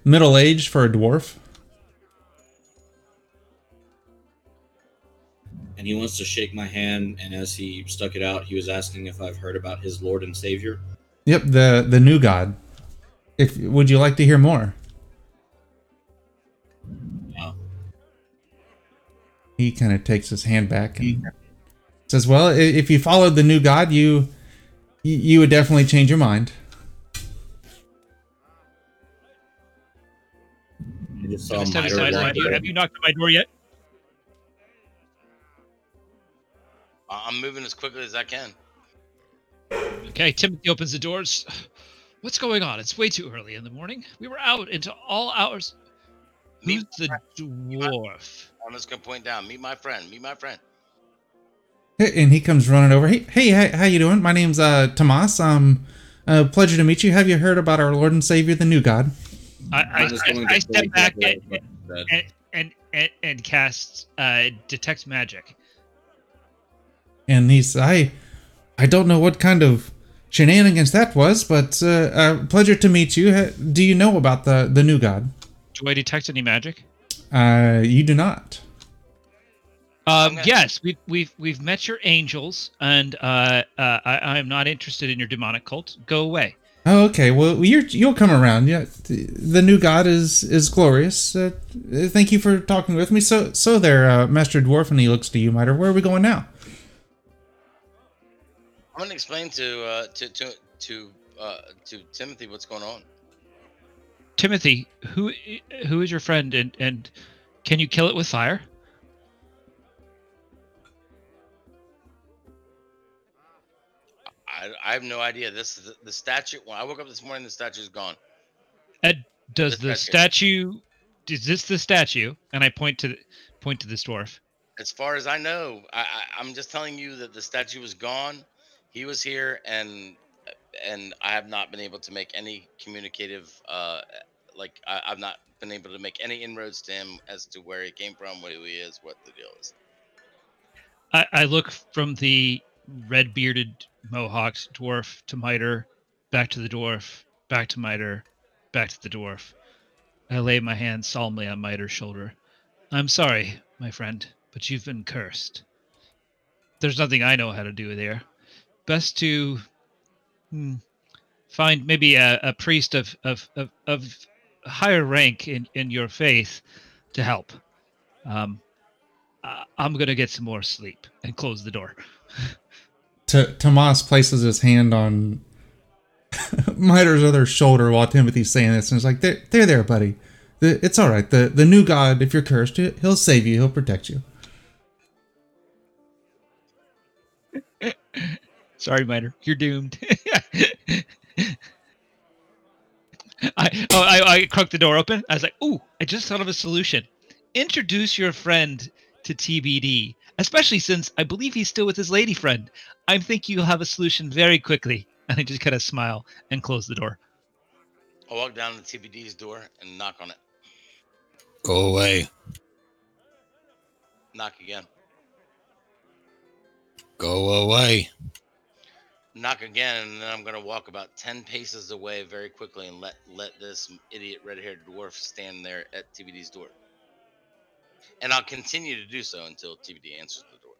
middle aged for a dwarf. And he wants to shake my hand. And as he stuck it out, he was asking if I've heard about his Lord and Savior. Yep, the the new god. If would you like to hear more? Wow. He kind of takes his hand back and says, "Well, if you followed the new god, you you- you would definitely change your mind." I just saw Gonna step Miter aside, walk mind you. away. Have you knocked on my door yet? I'm moving as quickly as I can. Okay, Timothy opens the doors. What's going on? It's way too early in the morning. We were out into all hours. Who's Meet, the dwarf? I'm just gonna point down. Meet my friend. Meet my friend. And he comes running over. Hey, hey, how, how you doing? My name's uh Tomas. Um, uh, pleasure to meet you. Have you heard about our Lord and Savior, the new God? I, I, I'm I, I step back and, way, but, and, and, and, and cast uh, detect magic. And he's I, I don't know what kind of shenanigans that was, but uh, uh pleasure to meet you. Do you know about the the new God? Do I detect any magic? Uh, you do not. Um, yes, we've we've we've met your angels, and uh, uh, I, I am not interested in your demonic cult. Go away. Oh, okay. Well, you're you'll come around. Yeah, the, the new god is is glorious. Uh, thank you for talking with me. So so there, uh, Master Dwarf, and he looks to you, Miter. Where are we going now? I'm gonna explain to uh, to to to uh, to Timothy what's going on. Timothy, who who is your friend, and and can you kill it with fire? I, I have no idea. This is the, the statue. When I woke up this morning, the statue is gone. Ed, does The the statue? Is this the statue? And I point to point to this dwarf. As far as I know, I, I, I'm just telling you that the statue was gone. He was here, and and I have not been able to make any communicative. Uh, like I, I've not been able to make any inroads to him as to where he came from, what he is, what the deal is. I, I look from the red bearded mohawked dwarf to Miter, back to the dwarf, back to Miter, back to the dwarf. I lay my hand solemnly on Miter's shoulder. I'm sorry, my friend, but you've been cursed. There's nothing I know how to do there. Best to hmm, find maybe a, a priest of, of, of, of higher rank in, in your faith to help. Um, I'm gonna get some more sleep and close the door. T- Tomas places his hand on Miter's other shoulder while Timothy's saying this, and it's like, "There, there, there, buddy. The, it's all right. The the new god, if you're cursed, he'll save you. He'll protect you." Sorry, Miter, you're doomed. I oh I, I cracked the door open. I was like, "Ooh, I just thought of a solution. Introduce your friend to TBD, especially since I believe he's still with his lady friend. I think you'll have a solution very quickly." And I just kind of smile and close the door. I walk down to TBD's door and knock on it. Go away. Knock again. Go away. Knock again, and then I'm gonna walk about ten paces away very quickly and let let this idiot red-haired dwarf stand there at TBD's door. And I'll continue to do so until TBD answers the door.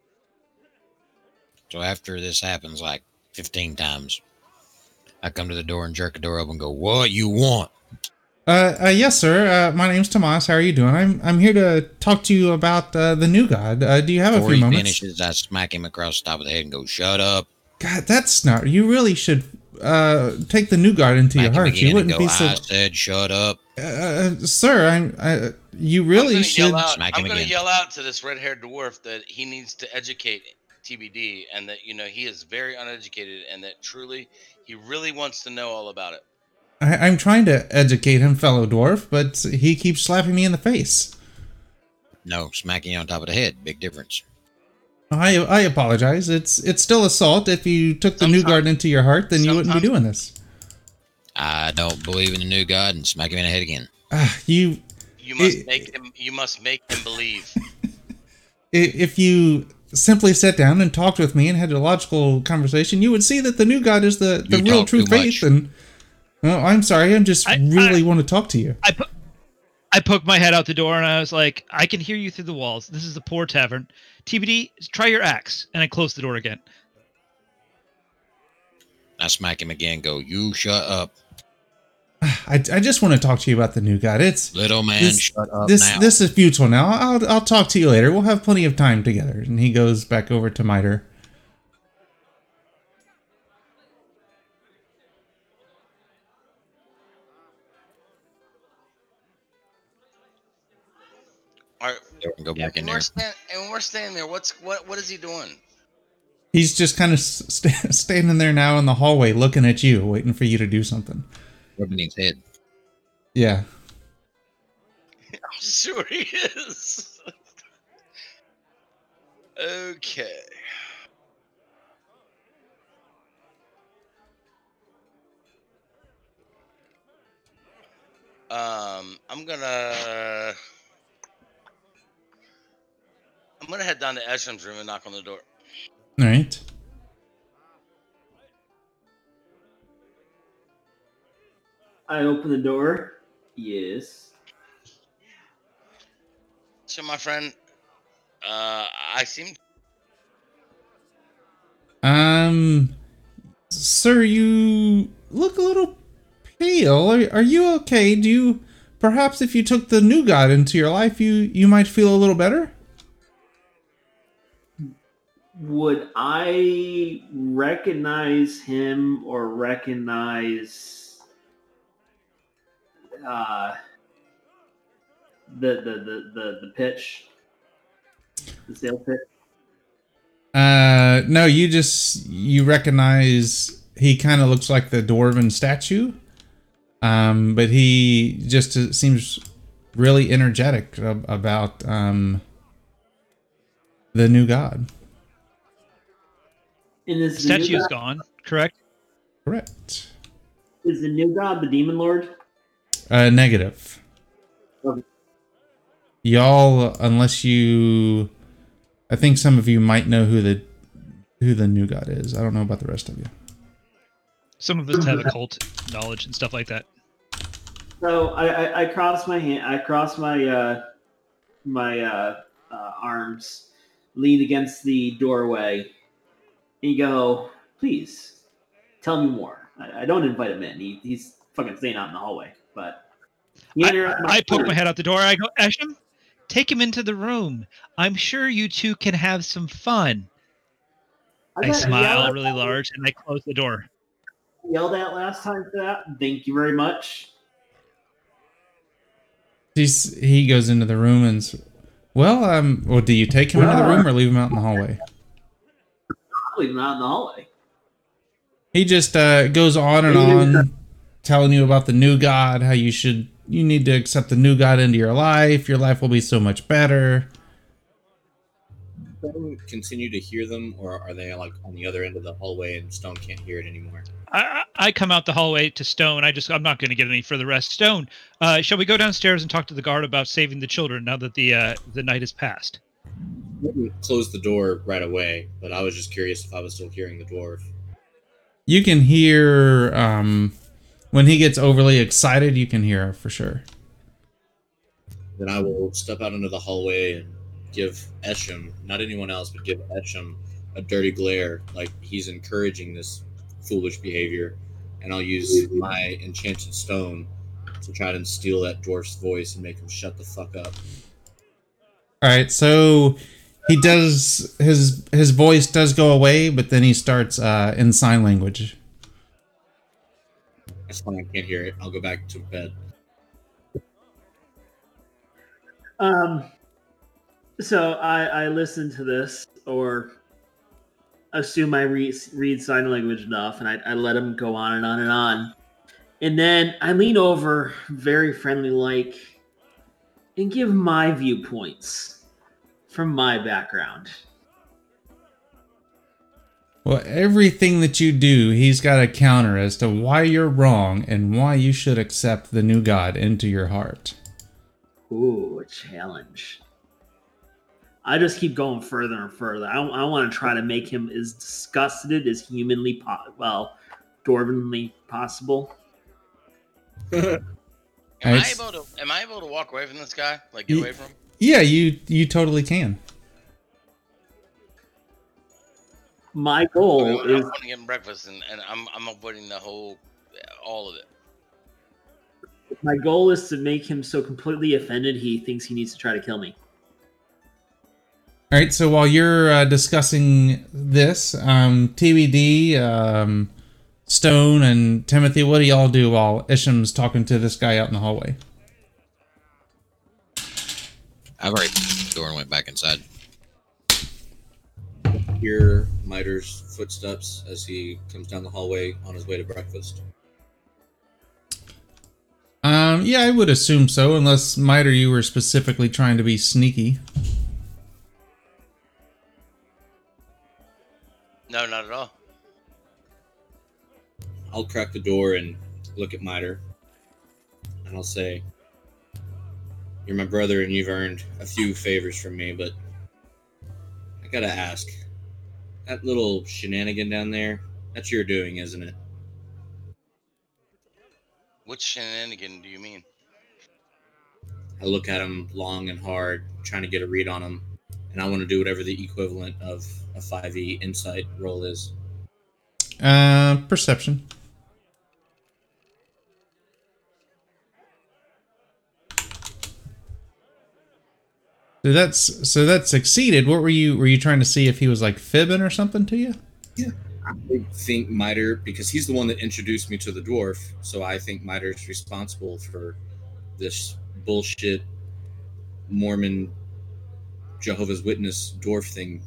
So after this happens like 15 times, I come to the door and jerk the door open and go, What you want? Uh, uh, yes, sir. Uh, my name's Tomas. How are you doing? I'm I'm here to talk to you about uh, the new god. Uh, do you have Before a few he moments? finishes, I smack him across the top of the head and go, Shut up. God, that's not. You really should uh, take the new god into your heart. again You wouldn't go, be so. I said, Shut up. Uh, sir, I'm. I, you really I'm gonna should. yell out. Smack I'm gonna yell out to this red-haired dwarf that he needs to educate TBD, and that you know he is very uneducated, and that truly he really wants to know all about it. I, I'm trying to educate him, fellow dwarf, but he keeps slapping me in the face. No, smacking you on top of the head. Big difference. I I apologize. It's it's still assault. If you took the new Sometime- guard into your heart, then you wouldn't be doing this. I don't believe in the new God and smack him in the head again. Ah, you You must It- make him. You must make him believe. if you simply sat down and talked with me and had a logical conversation, you would see that the new God is the, the You real talk true faith. much. And well, I'm sorry, I'm just I- really I- want to talk to you. I put. I poked my head out the door and I was like, I can hear you through the walls. This is the poor tavern. TBD, try your axe. And I closed the door again. I smack him again. Go, you shut up, I, I just want to talk to you about the new God. It's little man. This- shut up this now. this is futile now. I'll I'll talk to you later. We'll have plenty of time together. And he goes back over to Miter. All right, go back in and there. we're, stand, and we're standing there. What's what? What is he doing? He's just kind of st- standing there now in the hallway, looking at you, waiting for you to do something. Rubbing his head. Yeah. I'm sure he is. okay. Um, I'm gonna. I'm gonna head down to Esham's room and knock on the door. All right. I open the door. Yes. So, my friend, uh, I seem Um, sir, you look a little pale. Are, are you okay? Do you perhaps if you took the new god into your life, you you might feel a little better? Would I recognize him or recognize uh, the, the the the the pitch, the sales pitch? Uh, no, you just you recognize he kind of looks like the dwarven statue. Um, but he just uh, seems really energetic ab- about um the new god. And is the, new statue's god, gone, correct? Correct. is the new god the demon lord? Uh, negative. Okay. Y'all, unless you, I think some of you might know who the who the new god is. I don't know about the rest of you. Some of us have occult knowledge and stuff like that. So I, I, I cross my hand. I cross my uh, my uh, uh, arms, lean against the doorway, and you go, "Please, tell me more." I, I don't invite him in. He, he's fucking staying out in the hallway. But you I, interrupt I poke my head out the door. I go, Esham, take him into the room. I'm sure you two can have some fun. I got smile really large and I close the door. yelled at last time for that. Thank you very much. He's he goes into the room and, well, um, well, do you take him into the room or leave him out in the hallway? I'll him out in the hallway. He just uh, goes on and on, telling you about the new God, how you should, you need to accept the new God into your life. Your life will be so much better. Continue to hear them, or are they like on the other end of the hallway and Stone can't hear it anymore? I, I I come out the hallway to Stone. I just I'm not going to get any further rest. Stone, uh, shall we go downstairs and talk to the guard about saving the children now that the uh, the night has passed? Wouldn't close the door right away, but I was just curious if I was still hearing the dwarf. You can hear um, when he gets overly excited. You can hear for sure. Then I will step out into the hallway and give Esham, not anyone else, but give Esham a dirty glare, like he's encouraging this foolish behavior. And I'll use my enchanted stone to try to steal that dwarf's voice and make him shut the fuck up. All right, so he does his his voice does go away, but then he starts uh, in sign language. That's fine, I can't hear it. I'll go back to bed. Um, so I I listen to this or assume I read read sign language enough, and I, I let him go on and on and on, and then I lean over, very friendly like, and give my viewpoints from my background. Well, everything that you do, he's got a counter as to why you're wrong and why you should accept the new god into your heart. Ooh, a challenge. I just keep going further and further. I, I want to try to make him as disgusted as humanly, po- well, dwarvenly possible. Am I able to? Am I able to walk away from this guy? Like get Ye- away from him? Yeah, you you totally can. My I goal mean, I is want to get breakfast, and, and I'm I'm avoiding the whole, all of it. my goal is to make him so completely offended he thinks he needs to try to kill me. All right, so while you're uh, discussing this, um, TBD, um, Stone, and Timothy, what do y'all do while Isham's talking to this guy out in the hallway? I've already the door and went back inside. Hear Miter's footsteps as he comes down the hallway on his way to breakfast. Um, yeah, I would assume so, unless Miter, you were specifically trying to be sneaky. No, not at all. I'll crack the door and look at Miter, and I'll say, "You're my brother, and you've earned a few favors from me, but I gotta ask, that little shenanigan down there—that's your doing, isn't it?" Which shenanigan do you mean? I look at him long and hard, trying to get a read on him, and I want to do whatever the equivalent of a 5e insight roll is. Uh, perception. That's so that succeeded. What were you were you trying to see if he was like fibbing or something to you? Yeah, I think Miter, because he's the one that introduced me to the dwarf, so I think Miter's responsible for this bullshit Mormon Jehovah's Witness dwarf thing.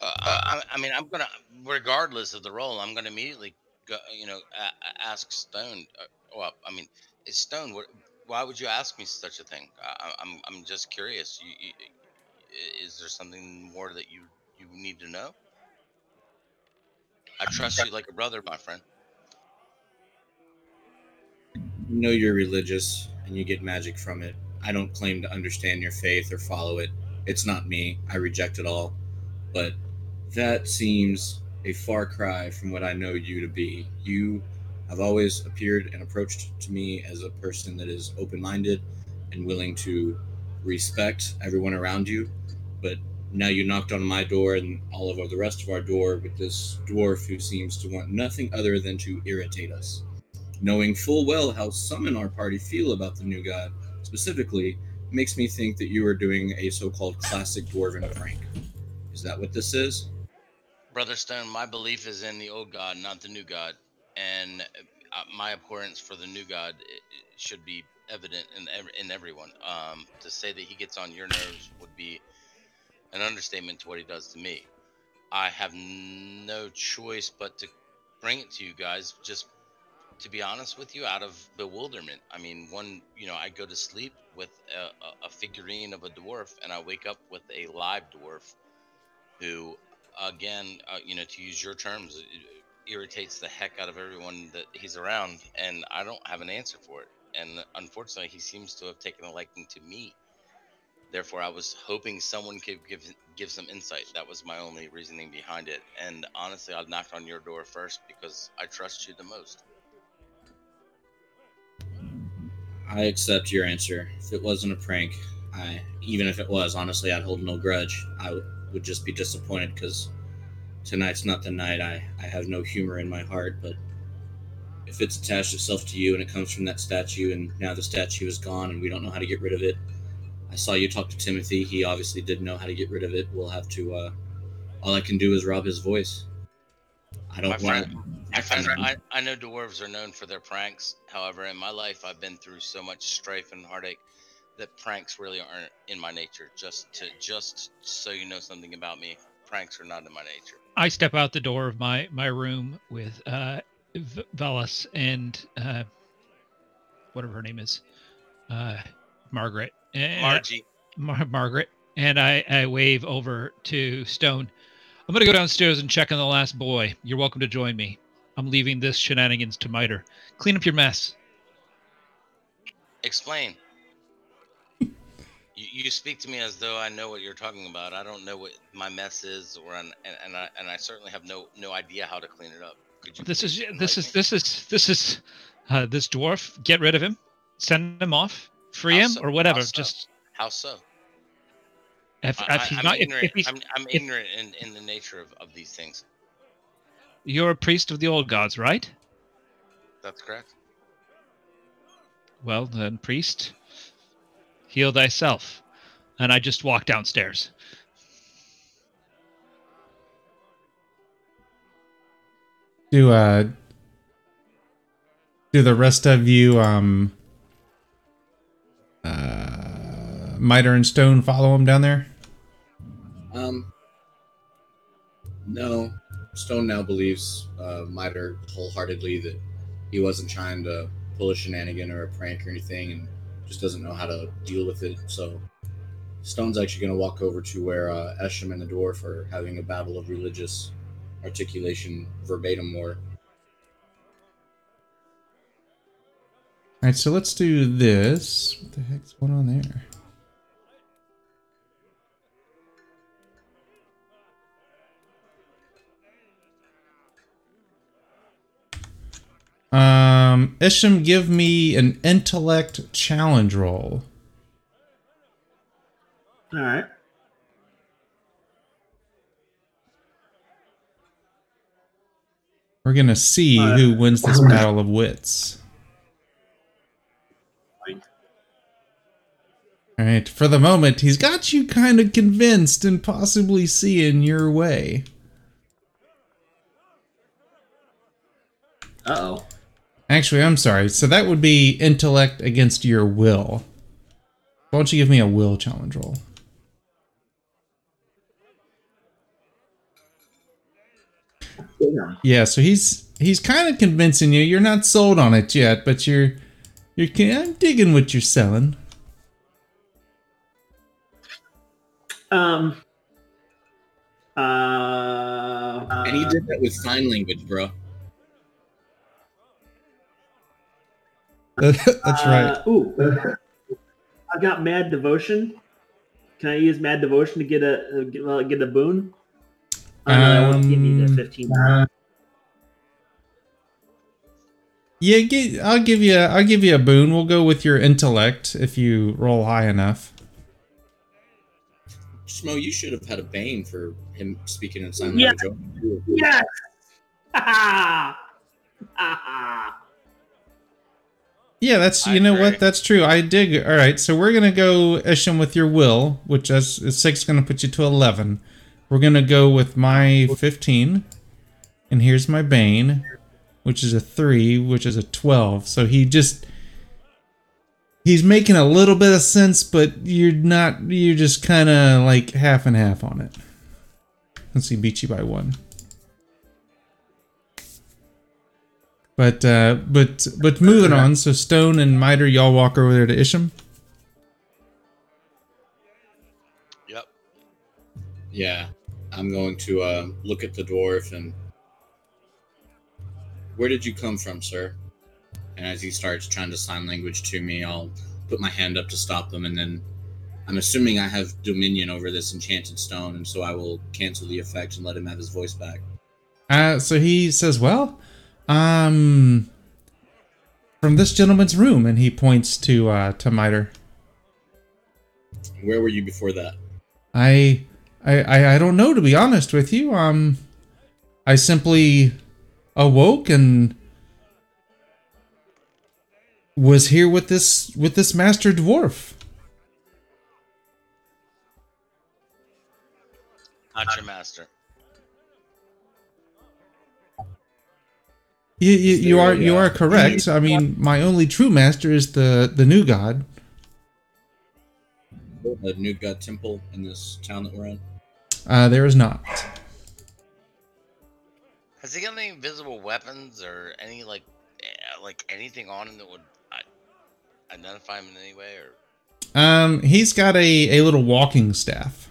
Uh, I, I mean, I'm gonna, regardless of the role, I'm gonna immediately, go, you know, a- a- ask Stone. Uh, well, I mean, it's Stone. What, why would you ask me such a thing? I, I- I'm, I'm just curious. You, you, is there something more that you, you need to know? I trust you like a brother, my friend. You know you're religious and you get magic from it. I don't claim to understand your faith or follow it. It's not me. I reject it all. But that seems a far cry from what I know you to be. You have always appeared and approached to me as a person that is open minded and willing to respect everyone around you. But now you knocked on my door and all of the rest of our door with this dwarf who seems to want nothing other than to irritate us. Knowing full well how some in our party feel about the new god specifically makes me think that you are doing a so-called classic dwarven prank. Is that what this is? Brother Stone, my belief is in the old God, not the new God, and uh, my abhorrence for the new God should be evident in in everyone. Um, to say that he gets on your nerves would be an understatement to what he does to me. I have no choice but to bring it to you guys, just to be honest with you, out of bewilderment. I mean, one, you know, I go to sleep with a, a, a figurine of a dwarf, and I wake up with a live dwarf, who, again, uh, you know, to use your terms, irritates the heck out of everyone that he's around, and I don't have an answer for it. And unfortunately, he seems to have taken a liking to me. Therefore, I was hoping someone could give give some insight. That was my only reasoning behind it. And honestly, I knocked on your door first because I trust you the most. I accept your answer. If it wasn't a prank, I even if it was, honestly, I'd hold no grudge. I w- would just be disappointed because tonight's not the night. I I have no humor in my heart, but if it's attached itself to you and it comes from that statue, and now the statue is gone and we don't know how to get rid of it, I saw you talk to Timothy. He obviously didn't know how to get rid of it. We'll have to. Uh, all I can do is rob his voice. I don't want. friend, I, I know dwarves are known for their pranks. However, in my life, I've been through so much strife and heartache that pranks really aren't in my nature. Just to just so you know something about me, pranks are not in my nature. I step out the door of my my room with uh, v- Velas and uh, whatever her name is, uh, Margaret. And, Margie, Mar- Margaret, and I, I wave over to Stone. I'm gonna go downstairs and check on the last boy. You're welcome to join me. I'm leaving this shenanigans to Miter. Clean up your mess. explain. You, you speak to me as though I know what you're talking about. I don't know what my mess is, or and, and I and I certainly have no no idea how to clean it up. Could you This is this is this is this is uh, this dwarf. Get rid of him. Send him off. Free How him so? or whatever. How so? Just how so? if, I, if he's I'm not, ignorant. if he's, I'm, I'm if- ignorant in, in the nature of, of these things. you're a priest of the old gods, right? That's correct. Well then, priest, heal thyself. And I just walk downstairs. Do uh do the rest of you um uh Miter and Stone follow him down there? Um, no. Stone now believes uh, Miter wholeheartedly that he wasn't trying to pull a shenanigan or a prank or anything, and just doesn't know how to deal with it. So, Stone's actually going to walk over to where uh, Esham and the dwarf are having a battle of religious articulation verbatim more. Alright, so let's do this. What the heck's going on there? Um, Isham, give me an intellect challenge roll. All right. We're gonna see Uh, who wins this battle of wits. All right, for the moment, he's got you kind of convinced and possibly seeing your way. Uh oh. Actually, I'm sorry. So that would be intellect against your will. Why don't you give me a will challenge roll? Yeah, yeah, so he's he's kind of convincing you. You're not sold on it yet, but you're you're kind of digging what you're selling. Um. Uh. And he did that with sign language, bro. That's right. Uh, ooh. I've got mad devotion. Can I use mad devotion to get a uh, get, well, get a boon? No, that won't give me the Um, fifteen. Yeah, gi- I'll give you a, I'll give you a boon. We'll go with your intellect if you roll high enough. Schmo, you should have had a bane for him speaking in sign Yeah. language. Yes. Ha ha. Yeah, that's I you know agree. what that's true. I dig. All right, so we're gonna go Isham with your will, which is is six gonna put you to eleven. We're gonna go with my fifteen, and here's my bane, which is a three, which is a twelve. So he just he's making a little bit of sense, but you're not. You're just kind of like half and half on it. Let's see, beat you by one. But uh, but but moving on. So Stone and Miter, y'all walk over there to Isham. Yep. Yeah, I'm going to uh, look at the dwarf and. Where did you come from, sir? And as he starts trying to sign language to me, I'll put my hand up to stop them, and then I'm assuming I have dominion over this enchanted stone, and so I will cancel the effect and let him have his voice back. Uh, so he says, "Well, um, from this gentleman's room," and he points to uh, to Miter. Where were you before that? I, I, I, I don't know to be honest with you. Um, I simply awoke and was here with this with this master dwarf. Not your master. You, you, you There are we you are correct. I mean, my only true master is the the new god. The new god temple in this town that we're in. Uh, there is not. Has he got any invisible weapons or any like, eh, like anything on him that would uh, identify him in any way? Or Um, he's got a a little walking staff.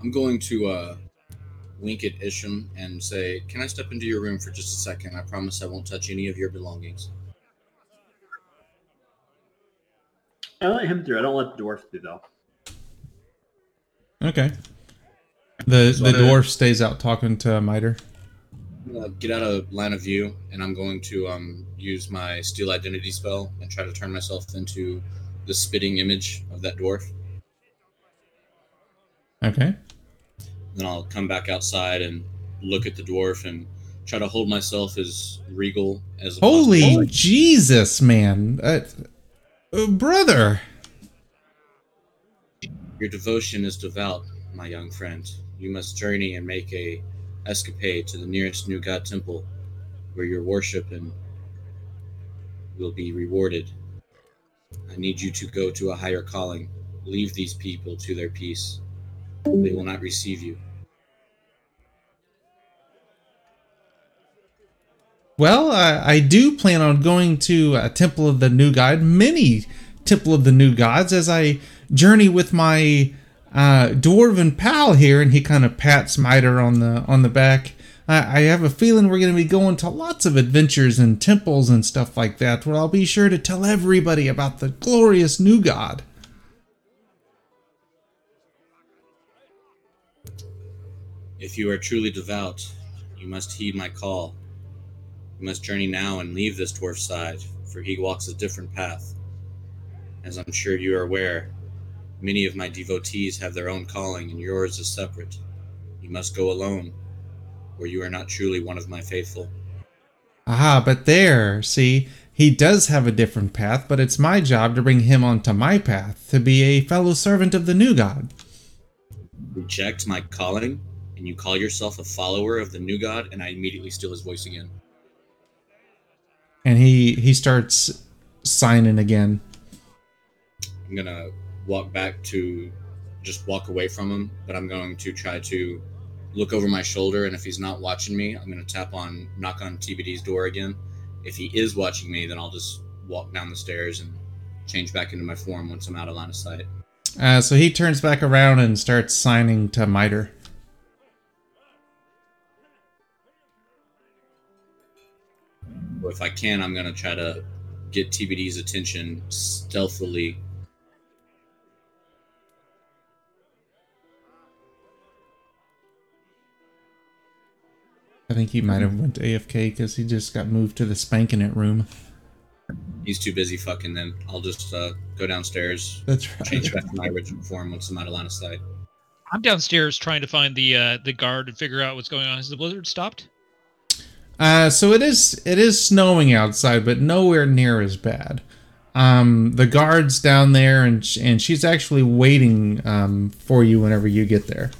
I'm going to uh, wink at Isham and say, "Can I step into your room for just a second? I promise I won't touch any of your belongings." I let him through. I don't let the dwarf through though. Okay. The So the I- dwarf stays out talking to Miter. I'm get out of line of view, and I'm going to um, use my steal identity spell and try to turn myself into the spitting image of that dwarf. Okay. Then I'll come back outside and look at the dwarf and try to hold myself as regal as Holy possible. Jesus, man, uh, uh, brother. Your devotion is devout, my young friend. You must journey and make a escapade to the nearest new god temple, where your worship and will be rewarded. I need you to go to a higher calling. Leave these people to their peace. They will not receive you. Well, I, I do plan on going to a Temple of the New God, many Temple of the New Gods, as I journey with my uh, dwarven pal here, and he kind of pats Miter on the on the back. I, I have a feeling we're going to be going to lots of adventures and temples and stuff like that, where I'll be sure to tell everybody about the glorious new god. If you are truly devout, you must heed my call. You must journey now and leave this dwarf's side, for he walks a different path. As I'm sure you are aware, many of my devotees have their own calling, and yours is separate. You must go alone, or you are not truly one of my faithful. Ah, but there, see, he does have a different path, but it's my job to bring him onto my path, to be a fellow servant of the new god. Reject my calling, and you call yourself a follower of the new god, and I immediately steal his voice again. And he he starts signing again. I'm gonna walk back to just walk away from him, but I'm going to try to look over my shoulder, and if he's not watching me, I'm gonna tap on knock on TBD's door again. If he is watching me, then I'll just walk down the stairs and change back into my form once I'm out of line of sight. Uh, so he turns back around and starts signing to Miter. If I can, I'm gonna try to get TBD's attention stealthily. I think he might have went to AFK because he just got moved to the spanking it room. He's too busy fucking. Then I'll just uh, go downstairs, That's right. change back to my original form once I'm out of line of sight. I'm downstairs trying to find the uh, the guard and figure out what's going on. Has the blizzard stopped? Uh, so it is it is snowing outside, but nowhere near as bad. Um, the guard's down there, and sh- and she's actually waiting um, for you whenever you get there.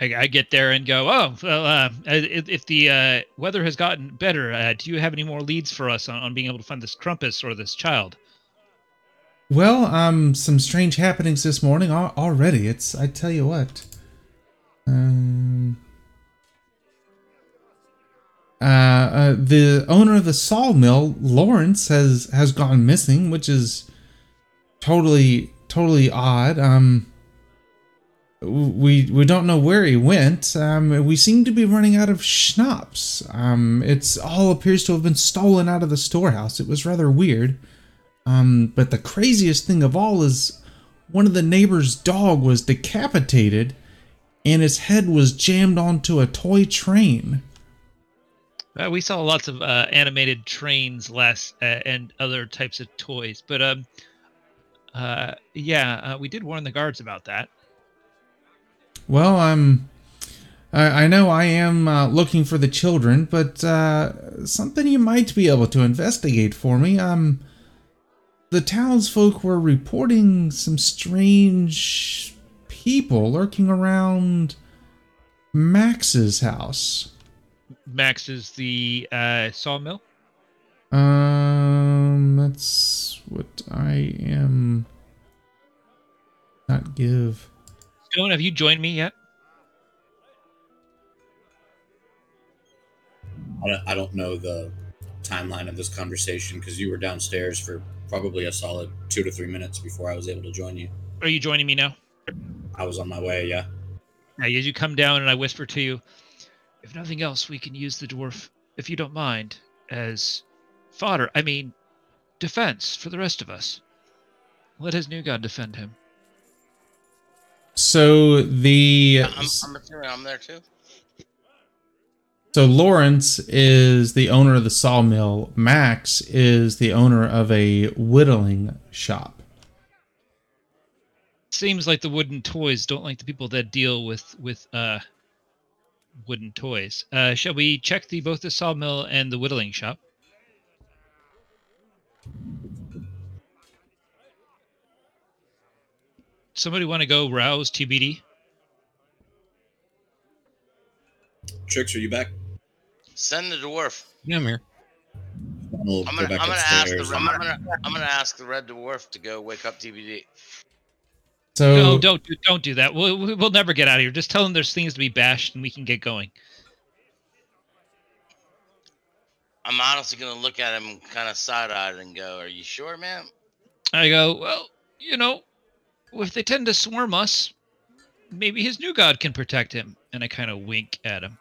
I, I get there and go, oh, well, uh, if, if the uh, weather has gotten better, uh, do you have any more leads for us on, on being able to find this Krampus or this child? Well, um, some strange happenings this morning al- already. It's I tell you what. Um. Uh, uh, the owner of the sawmill, Lawrence, has has gone missing, which is totally totally odd. Um, we we don't know where he went. Um, we seem to be running out of schnapps. Um, it's all appears to have been stolen out of the storehouse. It was rather weird. Um, but the craziest thing of all is one of the neighbor's dog was decapitated, and its head was jammed onto a toy train. Uh, we saw lots of uh, animated trains last uh, and other types of toys, but um, uh, yeah, uh, we did warn the guards about that. Well, um, I, I know I am uh, looking for the children, but uh, something you might be able to investigate for me. Um, the townsfolk were reporting some strange people lurking around Max's house. Max is the uh, sawmill. Um, that's what I am. Not give. Stone, have you joined me yet? I don't, I don't know the timeline of this conversation because you were downstairs for probably a solid two to three minutes before I was able to join you. Are you joining me now? I was on my way, yeah. Now, as you come down and I whisper to you, if nothing else, we can use the dwarf, if you don't mind, as fodder. I mean, defense for the rest of us. Let his new god defend him. So the I'm, I'm assuming I'm there too. so Lawrence is the owner of the sawmill. Max is the owner of a whittling shop. Seems like the wooden toys don't like the people that deal with with uh wooden toys. Uh, shall we check the both the sawmill and the whittling shop? Somebody want to go rouse TBD? Tricks, are you back? Send the dwarf. Yeah, I'm here. I'm gonna, back I'm gonna ask the upstairs I'm gonna, I'm gonna ask the red dwarf to go wake up TBD. So No, don't do, don't do that. We'll we'll we'll never get out of here. Just tell them there's things to be bashed and we can get going. I'm honestly gonna look at him kind of side eyed and go, "Are you sure, man?" I go, well, you know, if they tend to swarm us, maybe his new god can protect him. And I kind of wink at him.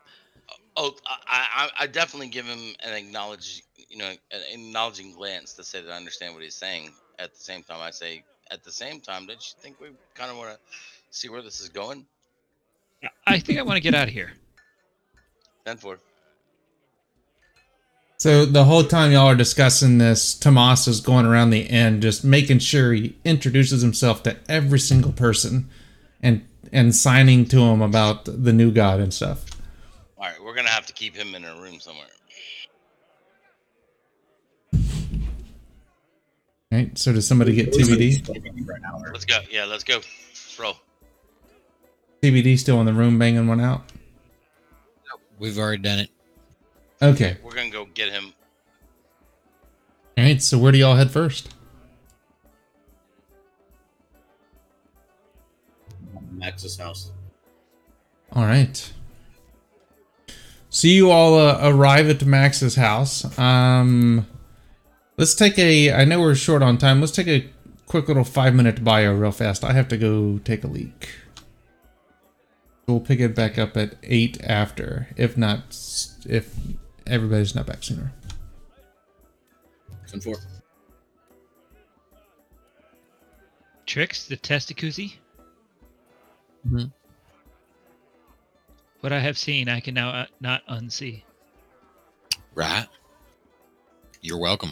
Oh, I, I, I definitely give him an acknowledge, you know, an acknowledging glance to say that I understand what he's saying. At the same time, I say, at the same time, don't you think we kind of want to see where this is going? I think I want to get out of here. Then for So the whole time y'all are discussing this, Tomas is going around the end, just making sure he introduces himself to every single person, and and signing to him about the new god and stuff. all right, we're gonna have to keep him in a room somewhere. Right. So does somebody get TBD? For an hour. Let's go. Yeah, let's go. Let's roll. TBD still in the room banging one out. We've already done it. Okay. We're gonna go get him. All right. So where do y'all head first? Max's house. All right. So you all uh, arrive at Max's house. Um, let's take a. I know we're short on time. Let's take a quick little five minute bio real fast. I have to go take a leak. We'll pick it back up at eight after, if not, if everybody's not back sooner. Ten four. Tricks, the testacusi. Mhm. What I have seen, I can now uh, not unsee. Right. You're welcome.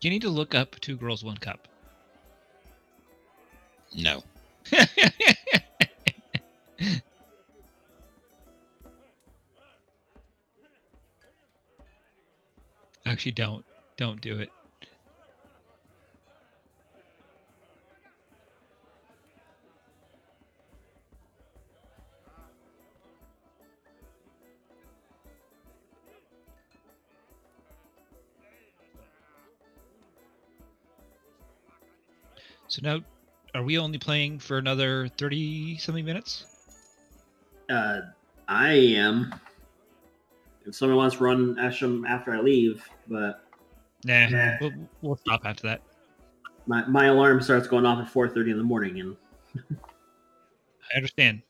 You need to look up Two Girls, One Cup. No. Actually, don't. Don't do it. So now, are we only playing for another thirty something minutes? Uh, I am. If someone wants to run Esham after I leave, but Nah, Nah. We'll, we'll stop after that. my, my alarm starts going off at 4.30 in the morning, and I understand.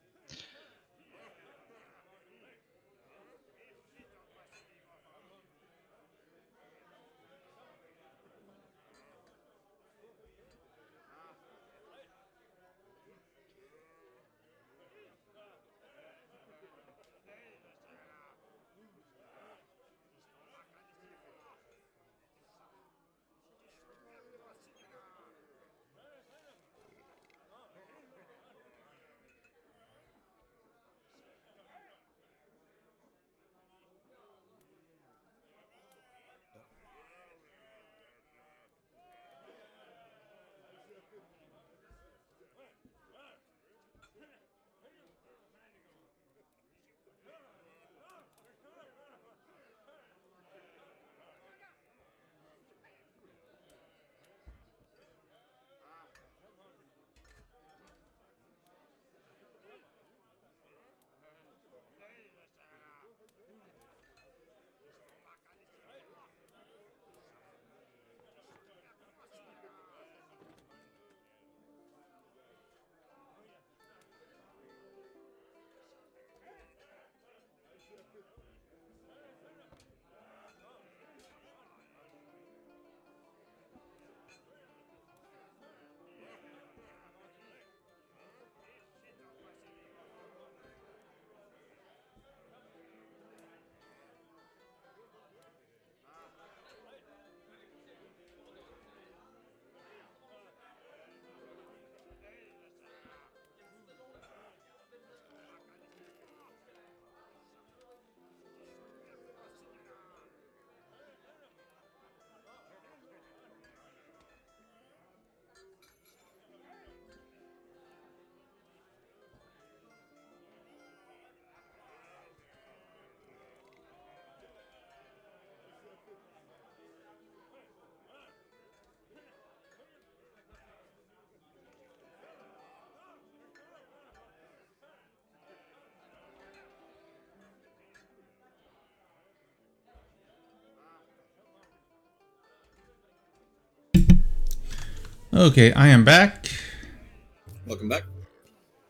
Okay, I am back. Welcome back.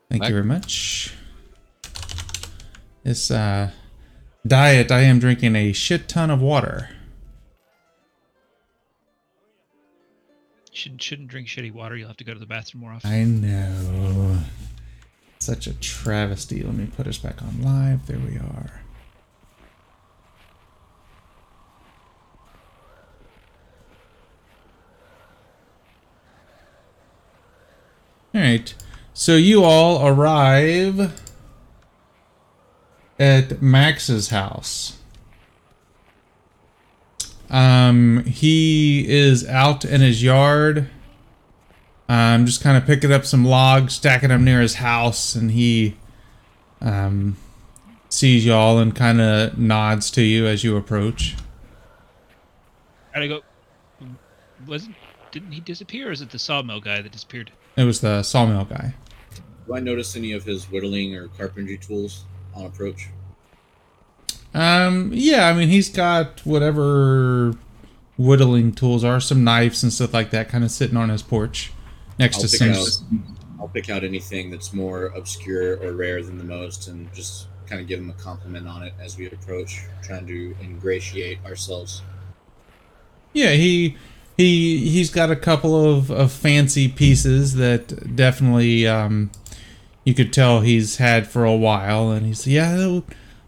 Thank Back. you very much. This uh, diet, I am drinking a shit ton of water. Shouldn't shouldn't drink shitty water. You'll have to go to the bathroom more often. I know. Such a travesty. Let me put us back on live. There we are. Right. So you all arrive at Max's house. Um, he is out in his yard. Um, just kind of picking up some logs, stacking them near his house, and he um, sees y'all and kind of nods to you as you approach. Gotta go. Wasn't didn't he disappear, or is it the sawmill guy that disappeared? It was the sawmill guy. Do I notice any of his whittling or carpentry tools on approach? Um, yeah, I mean he's got whatever whittling tools are, some knives and stuff like that, kind of sitting on his porch next I'll to out I'll pick out anything that's more obscure or rare than the most and just kind of give him a compliment on it as we approach, trying to ingratiate ourselves. Yeah, he he he's got a couple of, of fancy pieces that definitely um, you could tell he's had for a while, and he's yeah,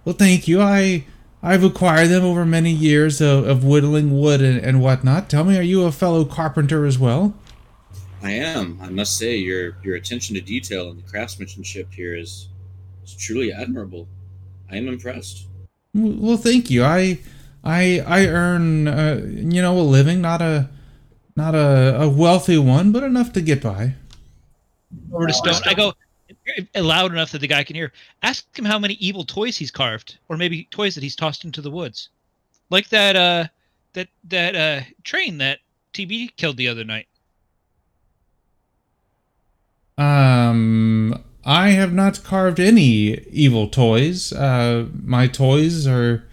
well, thank you. I I've acquired them over many years of, of whittling wood and, and whatnot. Tell me, are you a fellow carpenter as well? I am. I must say, your your attention to detail and the craftsmanship here is, is truly admirable. I am impressed. Well, thank you. I I I earn uh, you know a living, not a not a, a wealthy one, but enough to get by. Over to Stone. I go loud enough that the guy can hear. Ask him how many evil toys he's carved, or maybe toys that he's tossed into the woods, like that uh that that uh train that TB killed the other night. Um, I have not carved any evil toys. Uh, my toys are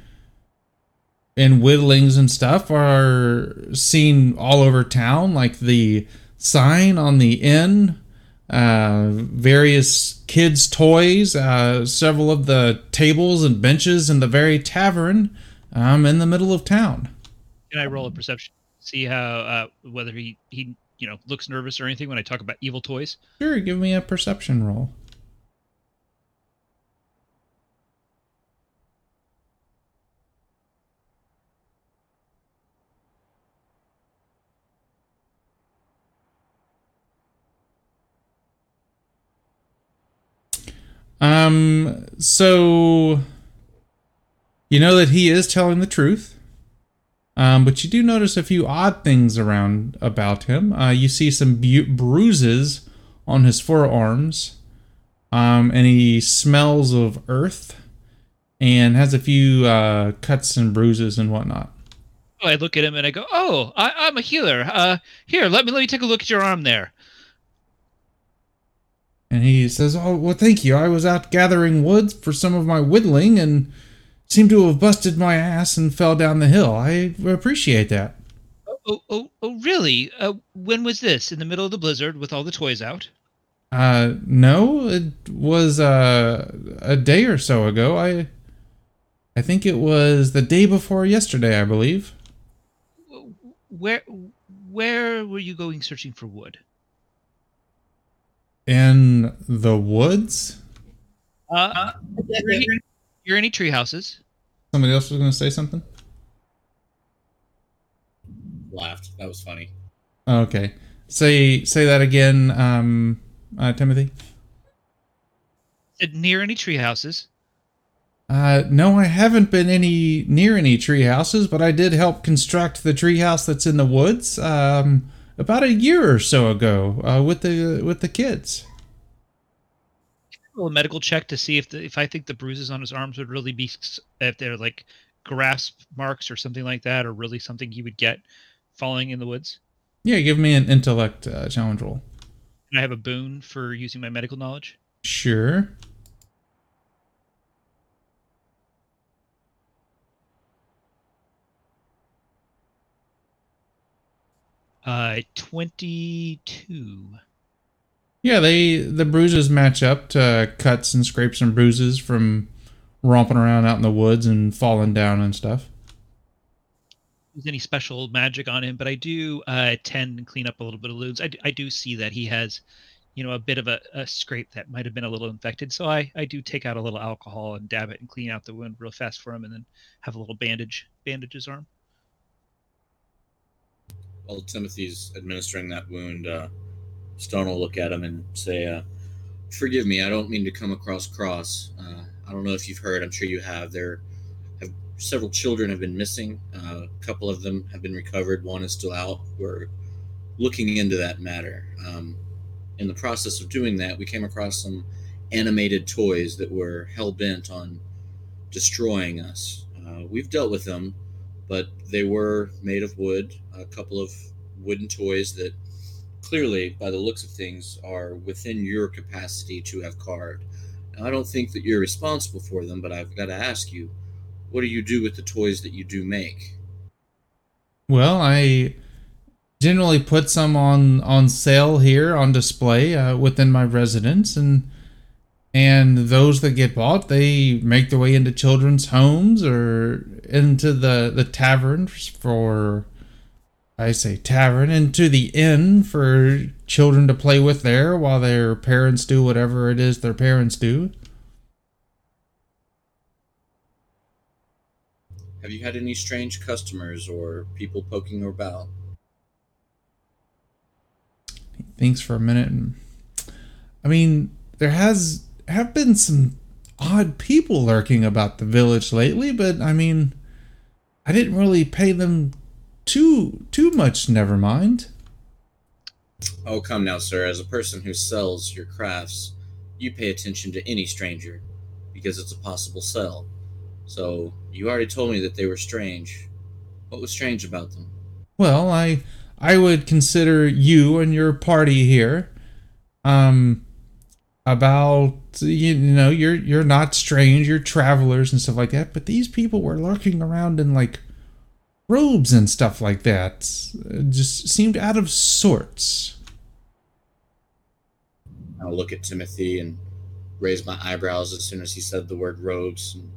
and whittlings and stuff are seen all over town, like the sign on the inn, uh, various kids' toys, uh, several of the tables and benches in the very tavern um, in the middle of town. Can I roll a perception? See how uh, whether he he you know looks nervous or anything when I talk about evil toys. Sure, give me a perception roll. Um, so you know that he is telling the truth. Um, but you do notice a few odd things around about him. Uh, you see some bu- bruises on his forearms, um, and he smells of earth, and has a few uh, cuts and bruises and whatnot. Oh, I look at him and I go, "Oh, I, I'm a healer. Uh, here, let me let me take a look at your arm there." And he says, "Oh, well, thank you. I was out gathering wood for some of my whittling, and seemed to have busted my ass and fell down the hill. I appreciate that." Oh, oh, oh, really? Uh, when was this? In the middle of the blizzard with all the toys out? Uh, no, it was uh, a day or so ago. I, I think it was the day before yesterday, I believe. Where, where were you going searching for wood? In the woods. Uh, you're, any, you're any tree houses? Somebody else was going to say something. Laughed. That was funny. Okay, say say that again, um, uh, Timothy. Near any tree houses? Uh, no, I haven't been any near any tree houses, but I did help construct the tree house that's in the woods um, about a year or so ago uh, with the with the kids. A medical check to see if the, if I think the bruises on his arms would really be if they're like grasp marks or something like that, or really something he would get falling in the woods. Yeah, give me an intellect uh, challenge roll. Can I have a boon for using my medical knowledge? Sure. Uh, twenty-two. Yeah, they the bruises match up to cuts and scrapes and bruises from romping around out in the woods and falling down and stuff. There's any special magic on him, but I do uh, tend and clean up a little bit of wounds. I, do- I do see that he has, you know, a bit of a, a scrape that might have been a little infected. So I, I do take out a little alcohol and dab it and clean out the wound real fast for him, and then have a little bandage bandage his arm. While Timothy's administering that wound, uh, Stone will look at him and say, uh, "Forgive me. I don't mean to come across cross. Uh, I don't know if you've heard. I'm sure you have. There have several children have been missing. Uh, a couple of them have been recovered. One is still out. We're looking into that matter. Um, in the process of doing that, we came across some animated toys that were hell bent on destroying us. Uh, we've dealt with them, but they were made of wood. A couple of wooden toys that clearly, by the looks of things, are within your capacity to have carved. Now, I don't think that you're responsible for them, but I've got to ask you, what do you do with the toys that you do make? Well, I generally put some on on sale here on display uh, within my residence, and and those that get bought, they make their way into children's homes or into the the taverns for. I say tavern into the inn for children to play with there while their parents do whatever it is their parents do. Have you had any strange customers or people poking about? thinks for a minute and I mean there has have been some odd people lurking about the village lately but I mean I didn't really pay them too too much never mind Oh, come now, sir. As a person who sells your crafts, you pay attention to any stranger because it's a possible sell. So, you already told me that they were strange. What was strange about them? well I I would consider you and your party here um about you know you're you're not strange you're travelers and stuff like that but these people were lurking around in like robes and stuff like that It just seemed out of sorts I'll look at Timothy and raise my eyebrows as soon as he said the word robes. And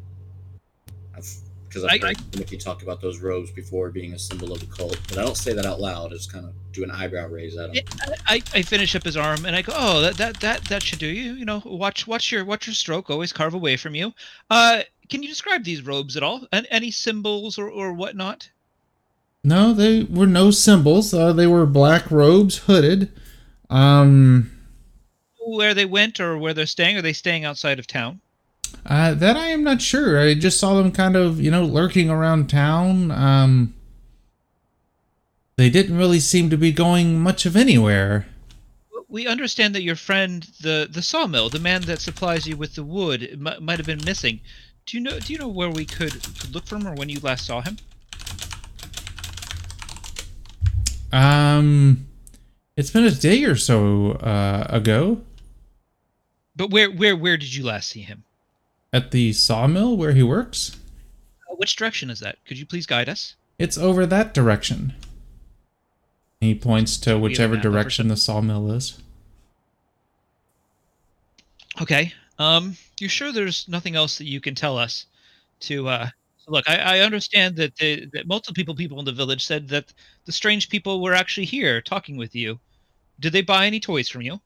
I've because I've I- heard Timothy talk about those robes before being a symbol of the cult, but I don't say that out loud. it's kind of do an eyebrow raise at him. I, I finish up his arm and I go, oh, that, that that that should do you. You know, watch watch your watch your stroke. Always carve away from you. Uh, can you describe these robes at all? And any symbols or or whatnot? no they were no symbols uh, they were black robes hooded um Where they went or where they're staying? Are they staying outside of town? Uh, that I am not sure. I just saw them kind of, you know, lurking around town. Um, they didn't really seem to be going much of anywhere. We understand that your friend, the the sawmill, the man that supplies you with the wood, m- might have been missing. Do you know? Do you know where we could, could look for him, or when you last saw him? Um, it's been a day or so uh, ago But where where where did you last see him? at the sawmill where he works. Uh, which direction is that? Could you please guide us? It's over that direction. He points to whichever map of or direction the sawmill is. Okay. Um, you sure there's nothing else that you can tell us? To uh, look, I, I understand that the, that multiple people people in the village said that the strange people were actually here talking with you. Did they buy any toys from you?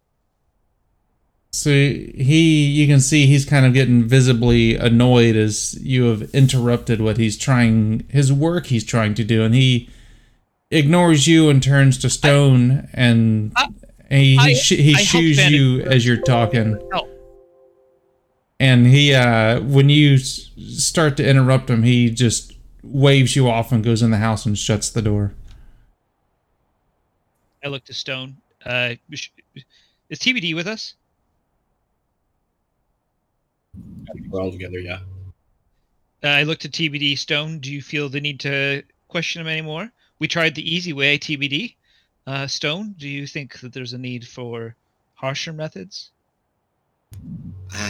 So he, you can see he's kind of getting visibly annoyed as you have interrupted what he's trying, his work he's trying to do, and he ignores you and turns to Stone, and I- he I- he, sh- he I help shoos Vanity. you as you're talking, No. and he, uh, when you s- start to interrupt him, he just waves you off and goes in the house and shuts the door. I look to Stone. Uh, is TBD with us? We're all together, yeah. Uh, I looked at TBD. Stone, do you feel the need to question him anymore? We tried the easy way, TBD. Uh, Stone, do you think that there's a need for harsher methods?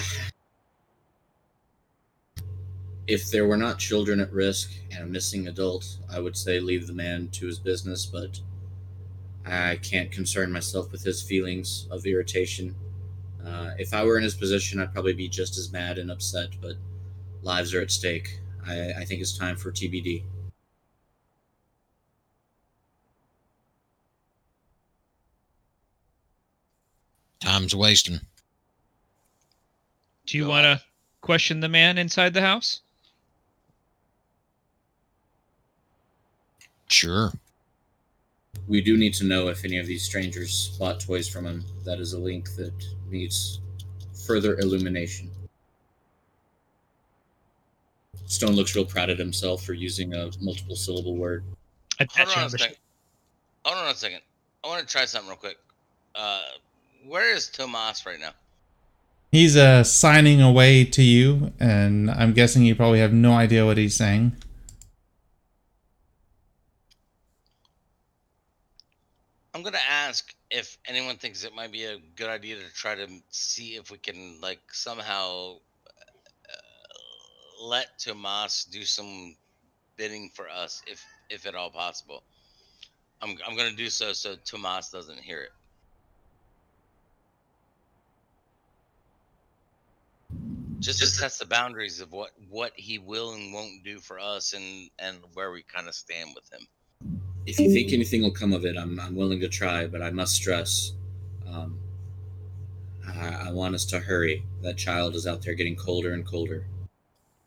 If there were not children at risk and a missing adult, I would say leave the man to his business, but I can't concern myself with his feelings of irritation. Uh, if I were in his position, I'd probably be just as mad and upset, but lives are at stake. I, I think it's time for TBD. Time's wasting. Do you Go want to question the man inside the house? Sure. We do need to know if any of these strangers bought toys from him. That is a link that needs further illumination. Stone looks real proud of himself for using a multiple syllable word. Hold on on a second. Hold on a second. I want to try something real quick. Uh, where is Tomas right now? He's uh, signing away to you, and I'm guessing you probably have no idea what he's saying. I'm gonna ask if anyone thinks it might be a good idea to try to see if we can like somehow uh, let Tomas do some bidding for us, if if at all possible. I'm I'm gonna do so so Tomas doesn't hear it. Just to test the boundaries of what what he will and won't do for us, and and where we kind of stand with him. If you think anything will come of it, I'm, I'm willing to try, but I must stress um, I, I want us to hurry. That child is out there getting colder and colder.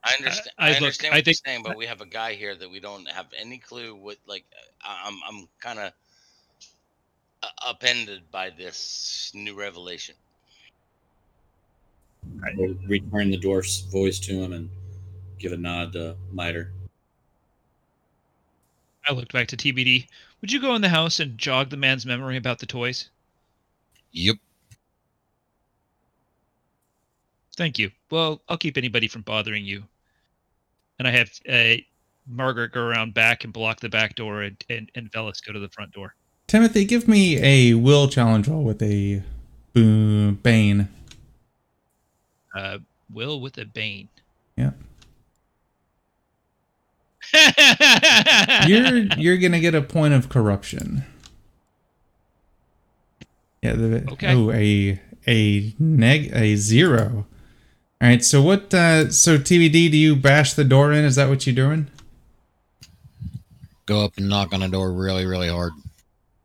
I understand. I I, look- understand I what you're think- saying, but we have a guy here that we don't have any clue what. Like, I- I'm I'm kind of upended by this new revelation. We'll return the dwarf's voice to him and give a nod to Miter. I looked back to TBD. Would you go in the house and jog the man's memory about the toys? Yep. Thank you. Well, I'll keep anybody from bothering you. And I have uh, Margaret go around back and block the back door, and, and, and Velis go to the front door. Timothy, give me a will challenge roll with a Boon, Bane. Uh, Will with a Bane. Yeah. You're you're gonna get a point of corruption. Yeah. The, Okay. Oh, a a neg a zero. All right. So what? Uh, so TBD, do you bash the door in? Is that what you're doing? Go up and knock on the door really, really hard.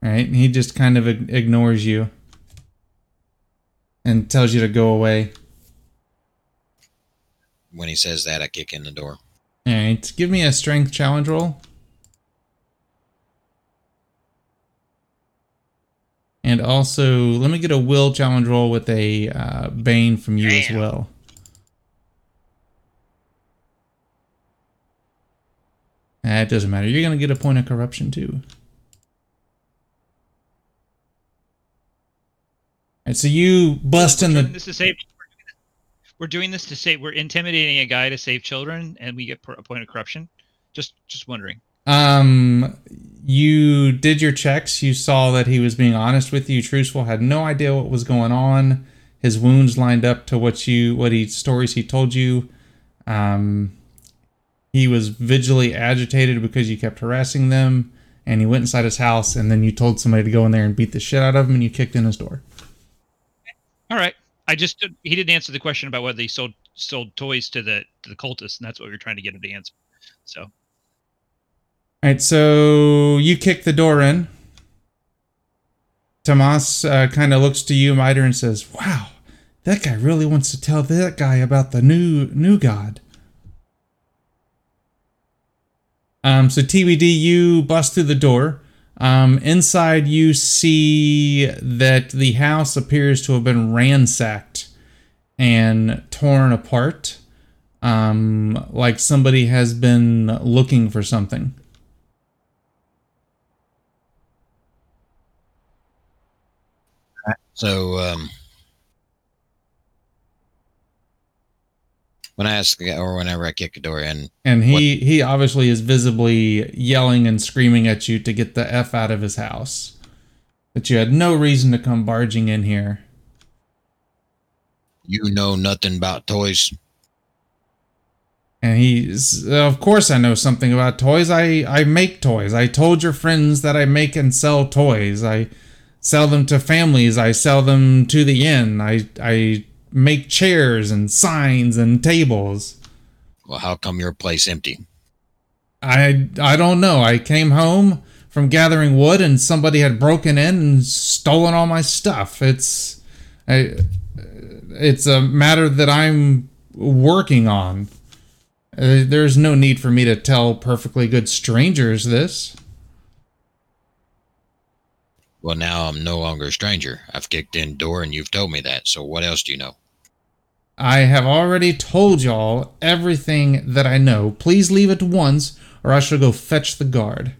All right. And he just kind of ignores you and tells you to go away. When he says that, I kick in the door. All right. Give me a strength challenge roll. And also, let me get a will challenge roll with a uh, bane from you as well. Ah, it doesn't matter. You're gonna get a point of corruption too. And so you bust in the this to save. We're doing this to save. We're intimidating a guy to save children, and we get a point of corruption. Just, just wondering. Um, you did your checks. You saw that he was being honest with you, truthful. Had no idea what was going on. His wounds lined up to what you, what he stories he told you. Um, he was vigilantly agitated because you kept harassing them, and he went inside his house. And then you told somebody to go in there and beat the shit out of him, and you kicked in his door. All right. I just he didn't answer the question about whether he sold sold toys to the to the cultists, and that's what we are trying to get him to answer. So All right, so you kick the door in. Tomas uh, kind of looks to you, Miter, and says, "Wow, that guy really wants to tell that guy about the new new god." Um, so TBD, you bust through the door. Um, inside, you see that the house appears to have been ransacked and torn apart. Um, like somebody has been looking for something. So, um, when I ask, or whenever I kick a door in, And he he obviously is visibly yelling and screaming at you to get the f out of his house. That you had no reason to come barging in here. you know nothing about toys. And he's of course I know something about toys. I I make toys. I told your friends that I make and sell toys. I sell them to families. I sell them to the inn. I I make chairs and signs and tables. Well, how come your place empty? I I don't know. I came home from gathering wood and somebody had broken in and stolen all my stuff. It's I, it's a matter that I'm working on. Uh, there's no need for me to tell perfectly good strangers this. Well, now I'm no longer a stranger. I've kicked in door and you've told me that. So what else do you know? I have already told y'all everything that I know. Please leave at once, or I shall go fetch the guard.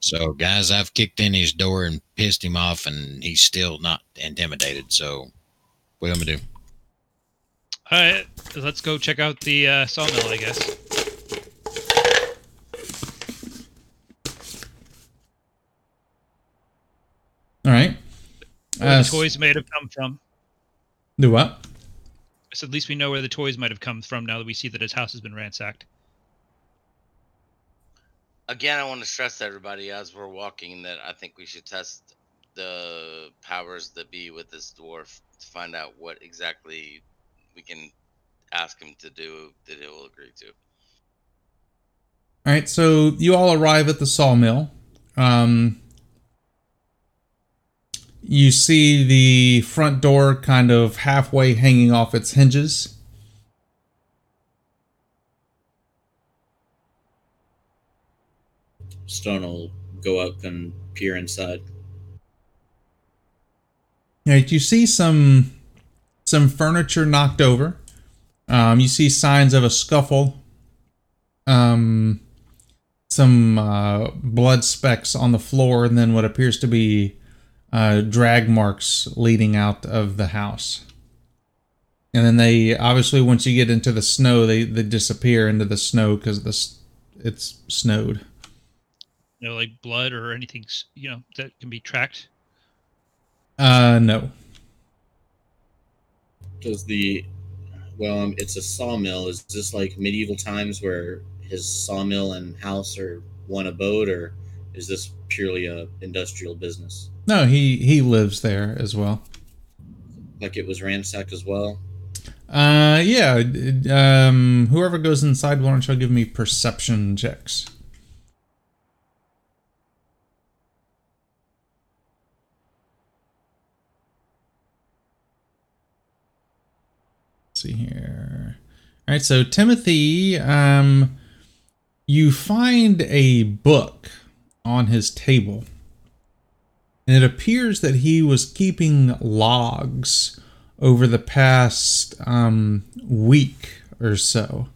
So, guys, I've kicked in his door and pissed him off, and he's still not intimidated. So, what am I gonna do? all right, let's go check out the uh, sawmill. I guess. All right. Where Uh, the toys might have come from. Do what? So at least we know where the toys might have come from now that we see that his house has been ransacked. Again, I want to stress to everybody as we're walking that I think we should test the powers that be with this dwarf to find out what exactly we can ask him to do that he will agree to. All right, so you all arrive at the sawmill. Um, you see the front door kind of halfway hanging off its hinges. Stone will go up and peer inside. All right, you see some some furniture knocked over. Um, you see signs of a scuffle. Um, some uh, blood specks on the floor, and then what appears to be uh, drag marks leading out of the house. And then they obviously, once you get into the snow, they, they disappear into the snow because this it's snowed. You know, like blood or anything, you know, that can be tracked. Uh, no. Does the well, um, it's a sawmill. Is this like medieval times where his sawmill and house are one abode, or is this purely a industrial business? No, he he lives there as well. Like it was ransacked as well. Uh, yeah. Um, whoever goes inside, why don't you give me perception checks? Let's see here. All right, so Timothy, um, you find a book on his table, and it appears that he was keeping logs over the past um, week or so,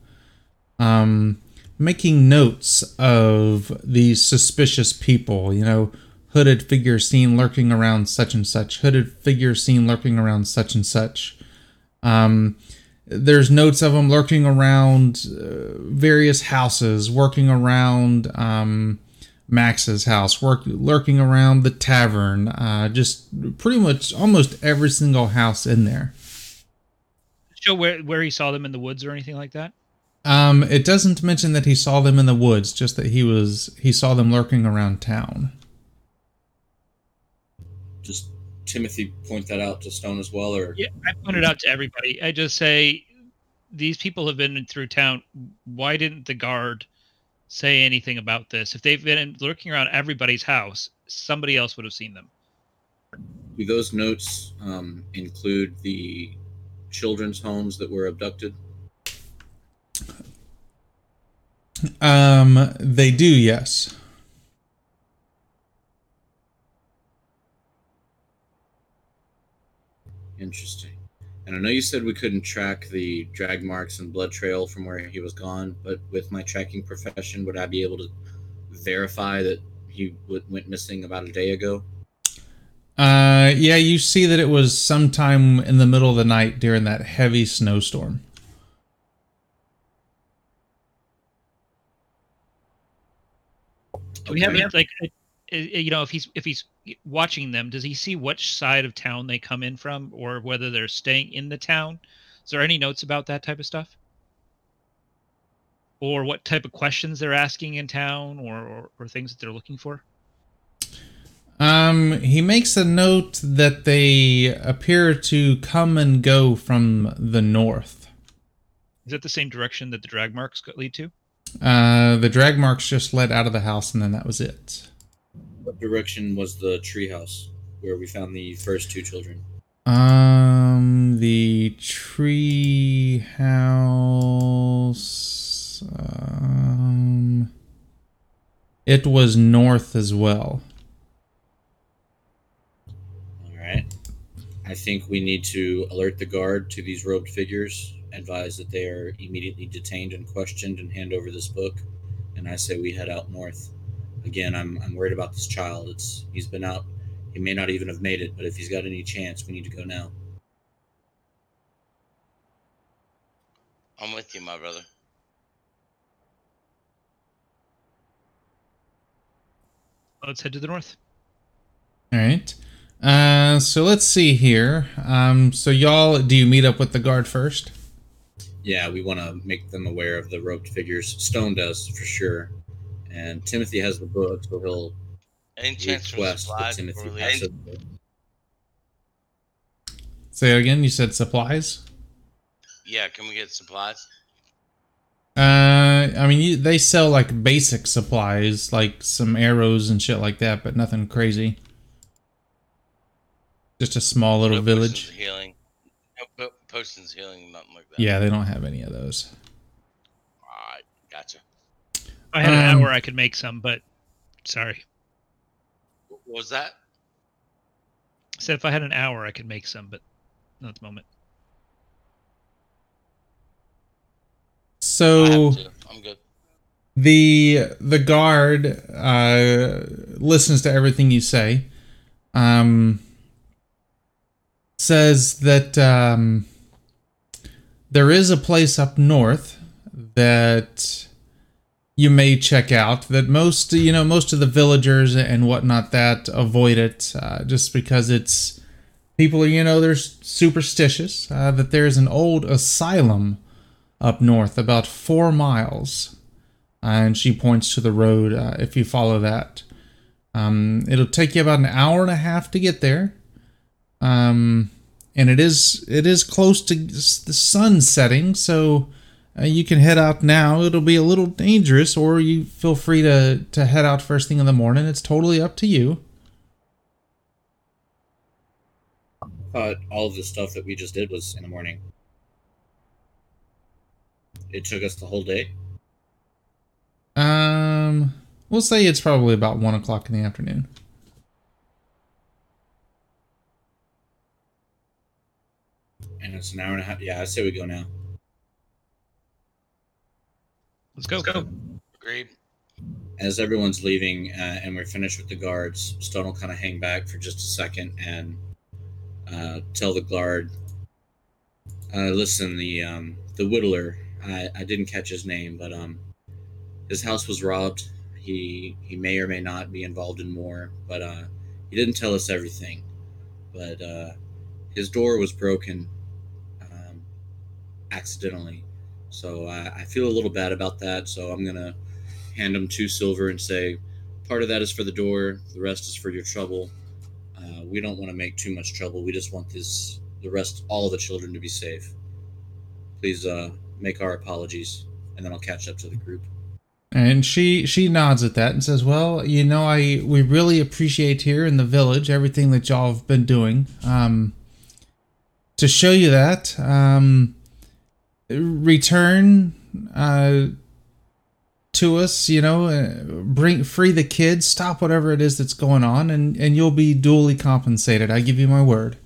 um, making notes of these suspicious people. You know, hooded figure seen lurking around such and such. Hooded figure seen lurking around such and such. Um, there's notes of them lurking around uh, various houses, working around um, Max's house, work, lurking around the tavern, uh, just pretty much almost every single house in there. Show where where he saw them in the woods or anything like that. Um, it doesn't mention that he saw them in the woods, just that he was he saw them lurking around town. Just Timothy point that out to Stone as well, or Yeah, I point it out to everybody. I just say these people have been through town. Why didn't the guard say anything about this? If they've been lurking around everybody's house, somebody else would have seen them. do those notes um, include the children's homes that were abducted? Um, they do, yes. Interesting. And I know you said we couldn't track the drag marks and blood trail from where he was gone, but with my tracking profession, would I be able to verify that he w- went missing about a day ago? Uh, yeah, you see that it was sometime in the middle of the night during that heavy snowstorm. Do we have like, you know, if he's if he's watching them, does he see which side of town they come in from, or whether they're staying in the town? Is there any notes about that type of stuff? Or what type of questions they're asking in town, or or, or things that they're looking for? Um, he makes a note that they appear to come and go from the north. Is that the same direction that the drag marks lead to? Uh, the drag marks just led out of the house, and then that was it. What direction was the treehouse where we found the first two children? Um, the tree house. Um, it was north as well. All right. I think we need to alert the guard to these robed figures, advise that they are immediately detained and questioned, and hand over this book. And I say we head out north. Again, I'm, I'm worried about this child. It's he's been out. He may not even have made it, but if he's got any chance, we need to go now. I'm with you, my brother. Let's head to the north. All right. Uh, so let's see here. Um, so y'all, do you meet up with the guard first? Yeah, we want to make them aware of the roped figures. Stone does for sure, and Timothy has the book, so he'll Any chance for request that supplies Timothy before we pass leave? it. Say it again. You said supplies. Yeah, can we get supplies? Uh, I mean, you, they sell like basic supplies, like some arrows and shit like that, but nothing crazy. Just a small little No village. Potions healing. No po- potions healing, nothing like that. Yeah, they don't have any of those. Alright, gotcha. If I had an Um, hour, I could make some, but sorry. What was that? I said if I had an hour, I could make some, but not at the moment. So. I'm good. the the guard uh, listens to everything you say. Um, says that um, there is a place up north that you may check out. That most you know most of the villagers and whatnot that avoid it uh, just because it's people, you know, they're superstitious uh, that there's an old asylum up north, about four miles. and she points to the road. Uh, if you follow that, um, it'll take you about an hour and a half to get there. Um, and it is it is close to the sun setting, so uh, you can head out now. It'll be a little dangerous, or you feel free to to head out first thing in the morning. It's totally up to you. thought all of the stuff that we just did was in the morning. It took us the whole day. Um, we'll say it's probably about one o'clock in the afternoon. And it's an hour and a half. Yeah, I say we go now. Let's go. Go. Agreed. As everyone's leaving uh, and we're finished with the guards, Stone will kind of hang back for just a second and uh, tell the guard, uh, "Listen, the um, the whittler. I, I didn't catch his name, but um, his house was robbed. He he may or may not be involved in more, but uh, he didn't tell us everything. But uh, his door was broken um, accidentally, so I, I feel a little bad about that. So I'm gonna hand him two silver and say, part of that is for the door, the rest is for your trouble." Uh, we don't want to make too much trouble. We just want this, the rest, all the children to be safe. Please uh, make our apologies, and then I'll catch up to the group. And she she nods at that and says, "Well, you know, I we really appreciate here in the village everything that y'all have been doing. Um, to show you that, um, return uh, to us. You know, uh, bring free the kids, stop whatever it is that's going on, and and you'll be duly compensated. I give you my word."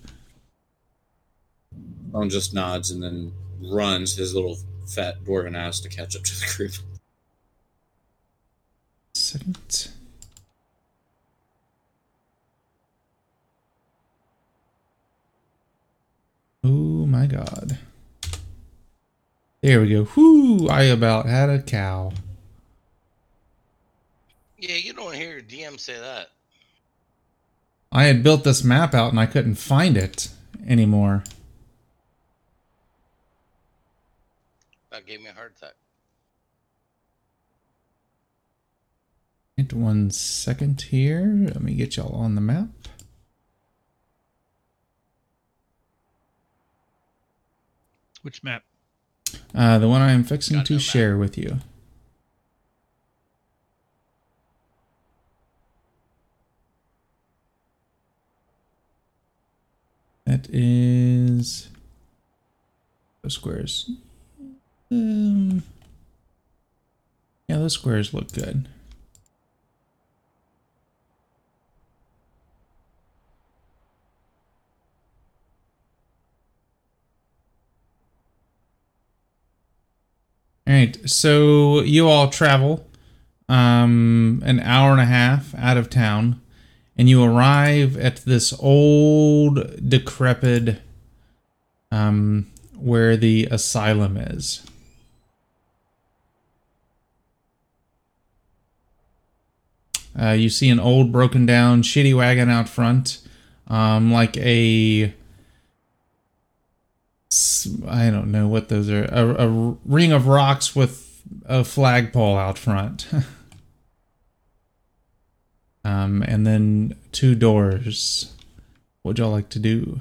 Ron just nods and then runs his little fat dwarven ass to catch up to the group. Second. Oh my god. There we go. Whoo! I about had a cow. Yeah, you don't hear your DM say that. I had built this map out and I couldn't find it anymore. That gave me a heart attack. Wait one second here. Let me get y'all on the map. Which map? Uh, the one I am fixing Got to no share with you. That is those squares. Um, yeah, those squares look good. All right, so you all travel um, an hour and a half out of town, and you arrive at this old, decrepit, um, where the asylum is. Uh, you see an old, broken down, shitty wagon out front, um, like a I don't know what those are. A, a ring of rocks with a flagpole out front. um, and then two doors. What'd y'all like to do?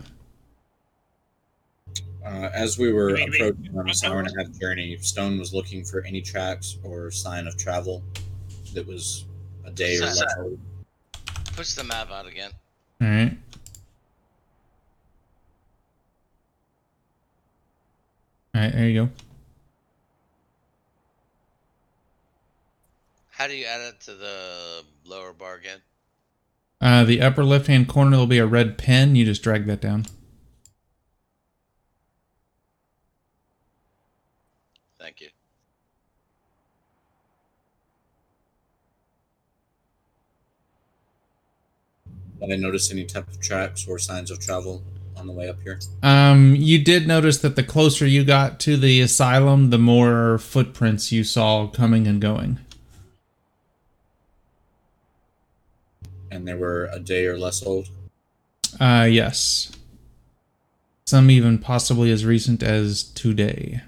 Uh, as we were Wait, wait. approaching on this hour and a half journey, Stone was looking for any tracks or sign of travel that was a day or less old. Push the map out again. All right. All right, there you go. How do you add it to the lower bar again? Uh, the upper left hand corner will be a red pen. You just drag that down. Thank you. Did I notice any type of tracks or signs of travel on the way up here? Um, you did notice that the closer you got to the asylum, the more footprints you saw coming and going. And they were a day or less old. Uh, yes. Some even possibly as recent as today.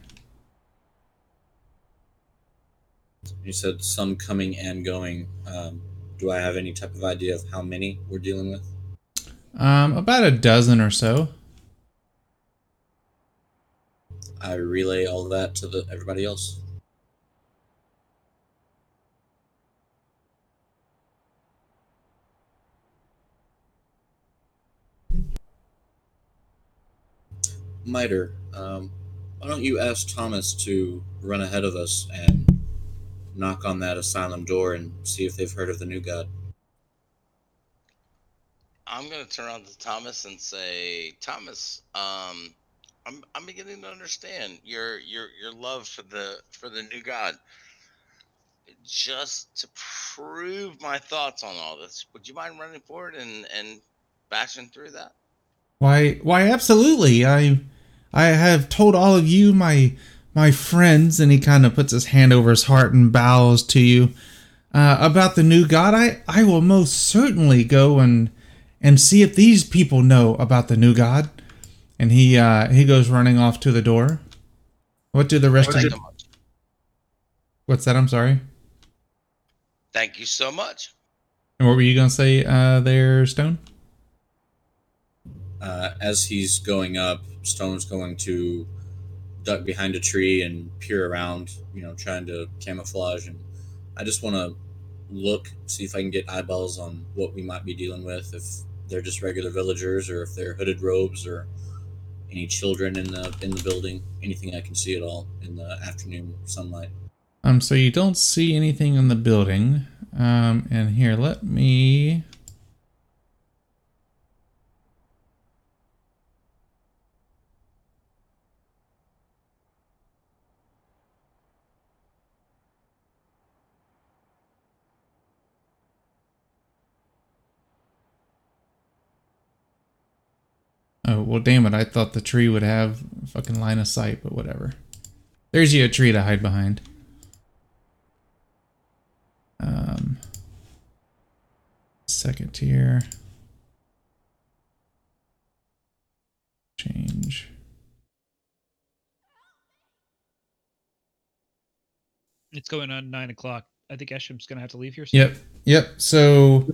You said some coming and going. Um, do I have any type of idea of how many we're dealing with? Um, about a dozen or so. I relay all that to the everybody else. Miter, um, why don't you ask Thomas to run ahead of us and knock on that asylum door and see if they've heard of the new god? I'm gonna turn around to Thomas and say, Thomas, um, I'm I'm beginning to understand your your your love for the for the new God. Just to prove my thoughts on all this, would you mind running forward and and bashing through that? Why why absolutely. I I have told all of you my my friends and he kind of puts his hand over his heart and bows to you uh, about the new god. I I will most certainly go and and see if these people know about the new god. And he uh, he goes running off to the door. What do the rest Thank of you so much. What's that? I'm sorry. Thank you so much. And what were you gonna say uh, there, Stone? Uh, as he's going up, Stone's going to duck behind a tree and peer around, you know, trying to camouflage. And I just want to look, see if I can get eyeballs on what we might be dealing with, if they're just regular villagers or if they're hooded robes or any children in the in the building, anything I can see at all in the afternoon sunlight. Um, so you don't see anything in the building. Um, and here, let me. Oh, well, damn it. I thought the tree would have fucking line of sight, but whatever. There's you a tree to hide behind. Um, second tier. Change. It's going on nine o'clock. I think Esham's gonna have to leave here. soon. Yep. Yep. So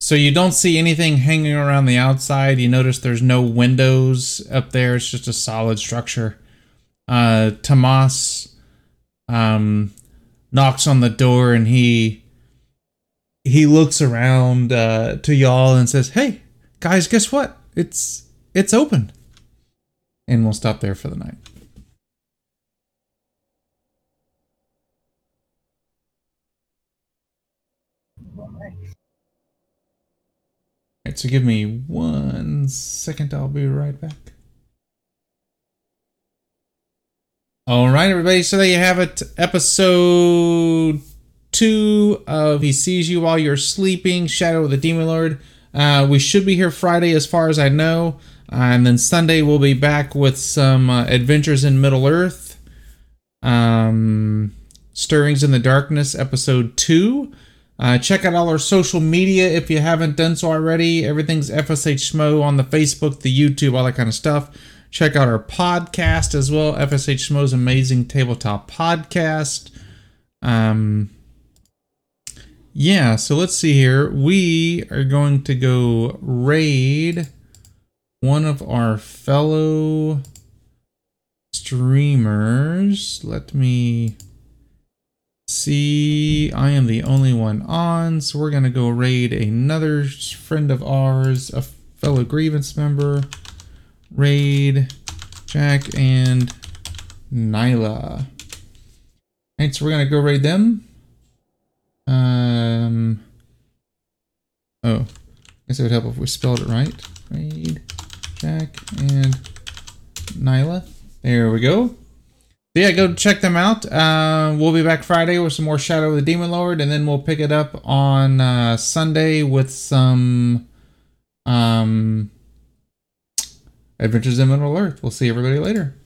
so you don't see anything hanging around the outside. You notice there's no windows up there. It's just a solid structure. Uh Tomas um knocks on the door and he he looks around uh to y'all and says, "Hey, guys, guess what? It's it's open." And we'll stop there for the night. Alright, so give me one second. I'll be right back. All right, everybody. So there you have it. Episode two of He Sees You While You're Sleeping, Shadow of the Demon Lord. Uh, we should be here Friday, as far as I know. Uh, and then Sunday, we'll be back with some uh, Adventures in Middle Earth. Um, Stirrings in the Darkness, Episode 2. Uh, check out all our social media if you haven't done so already. Everything's FSH Schmo on the Facebook, the YouTube, all that kind of stuff. Check out our podcast as well, FSH Schmo's Amazing Tabletop Podcast. Um, yeah, so let's see here. We are going to go raid one of our fellow streamers. Let me see. I am the only one on, so we're gonna go raid another friend of ours, a fellow grievance member. Raid Jack and Nyla. Alright, so we're gonna go raid them. Um. Oh, I guess it would help if we spelled it right. Raid Jack and Nyla. There we go. Yeah, go check them out. Uh, we'll be back Friday with some more Shadow of the Demon Lord, and then we'll pick it up on uh, Sunday with some um, Adventures in Middle Earth. We'll see everybody later.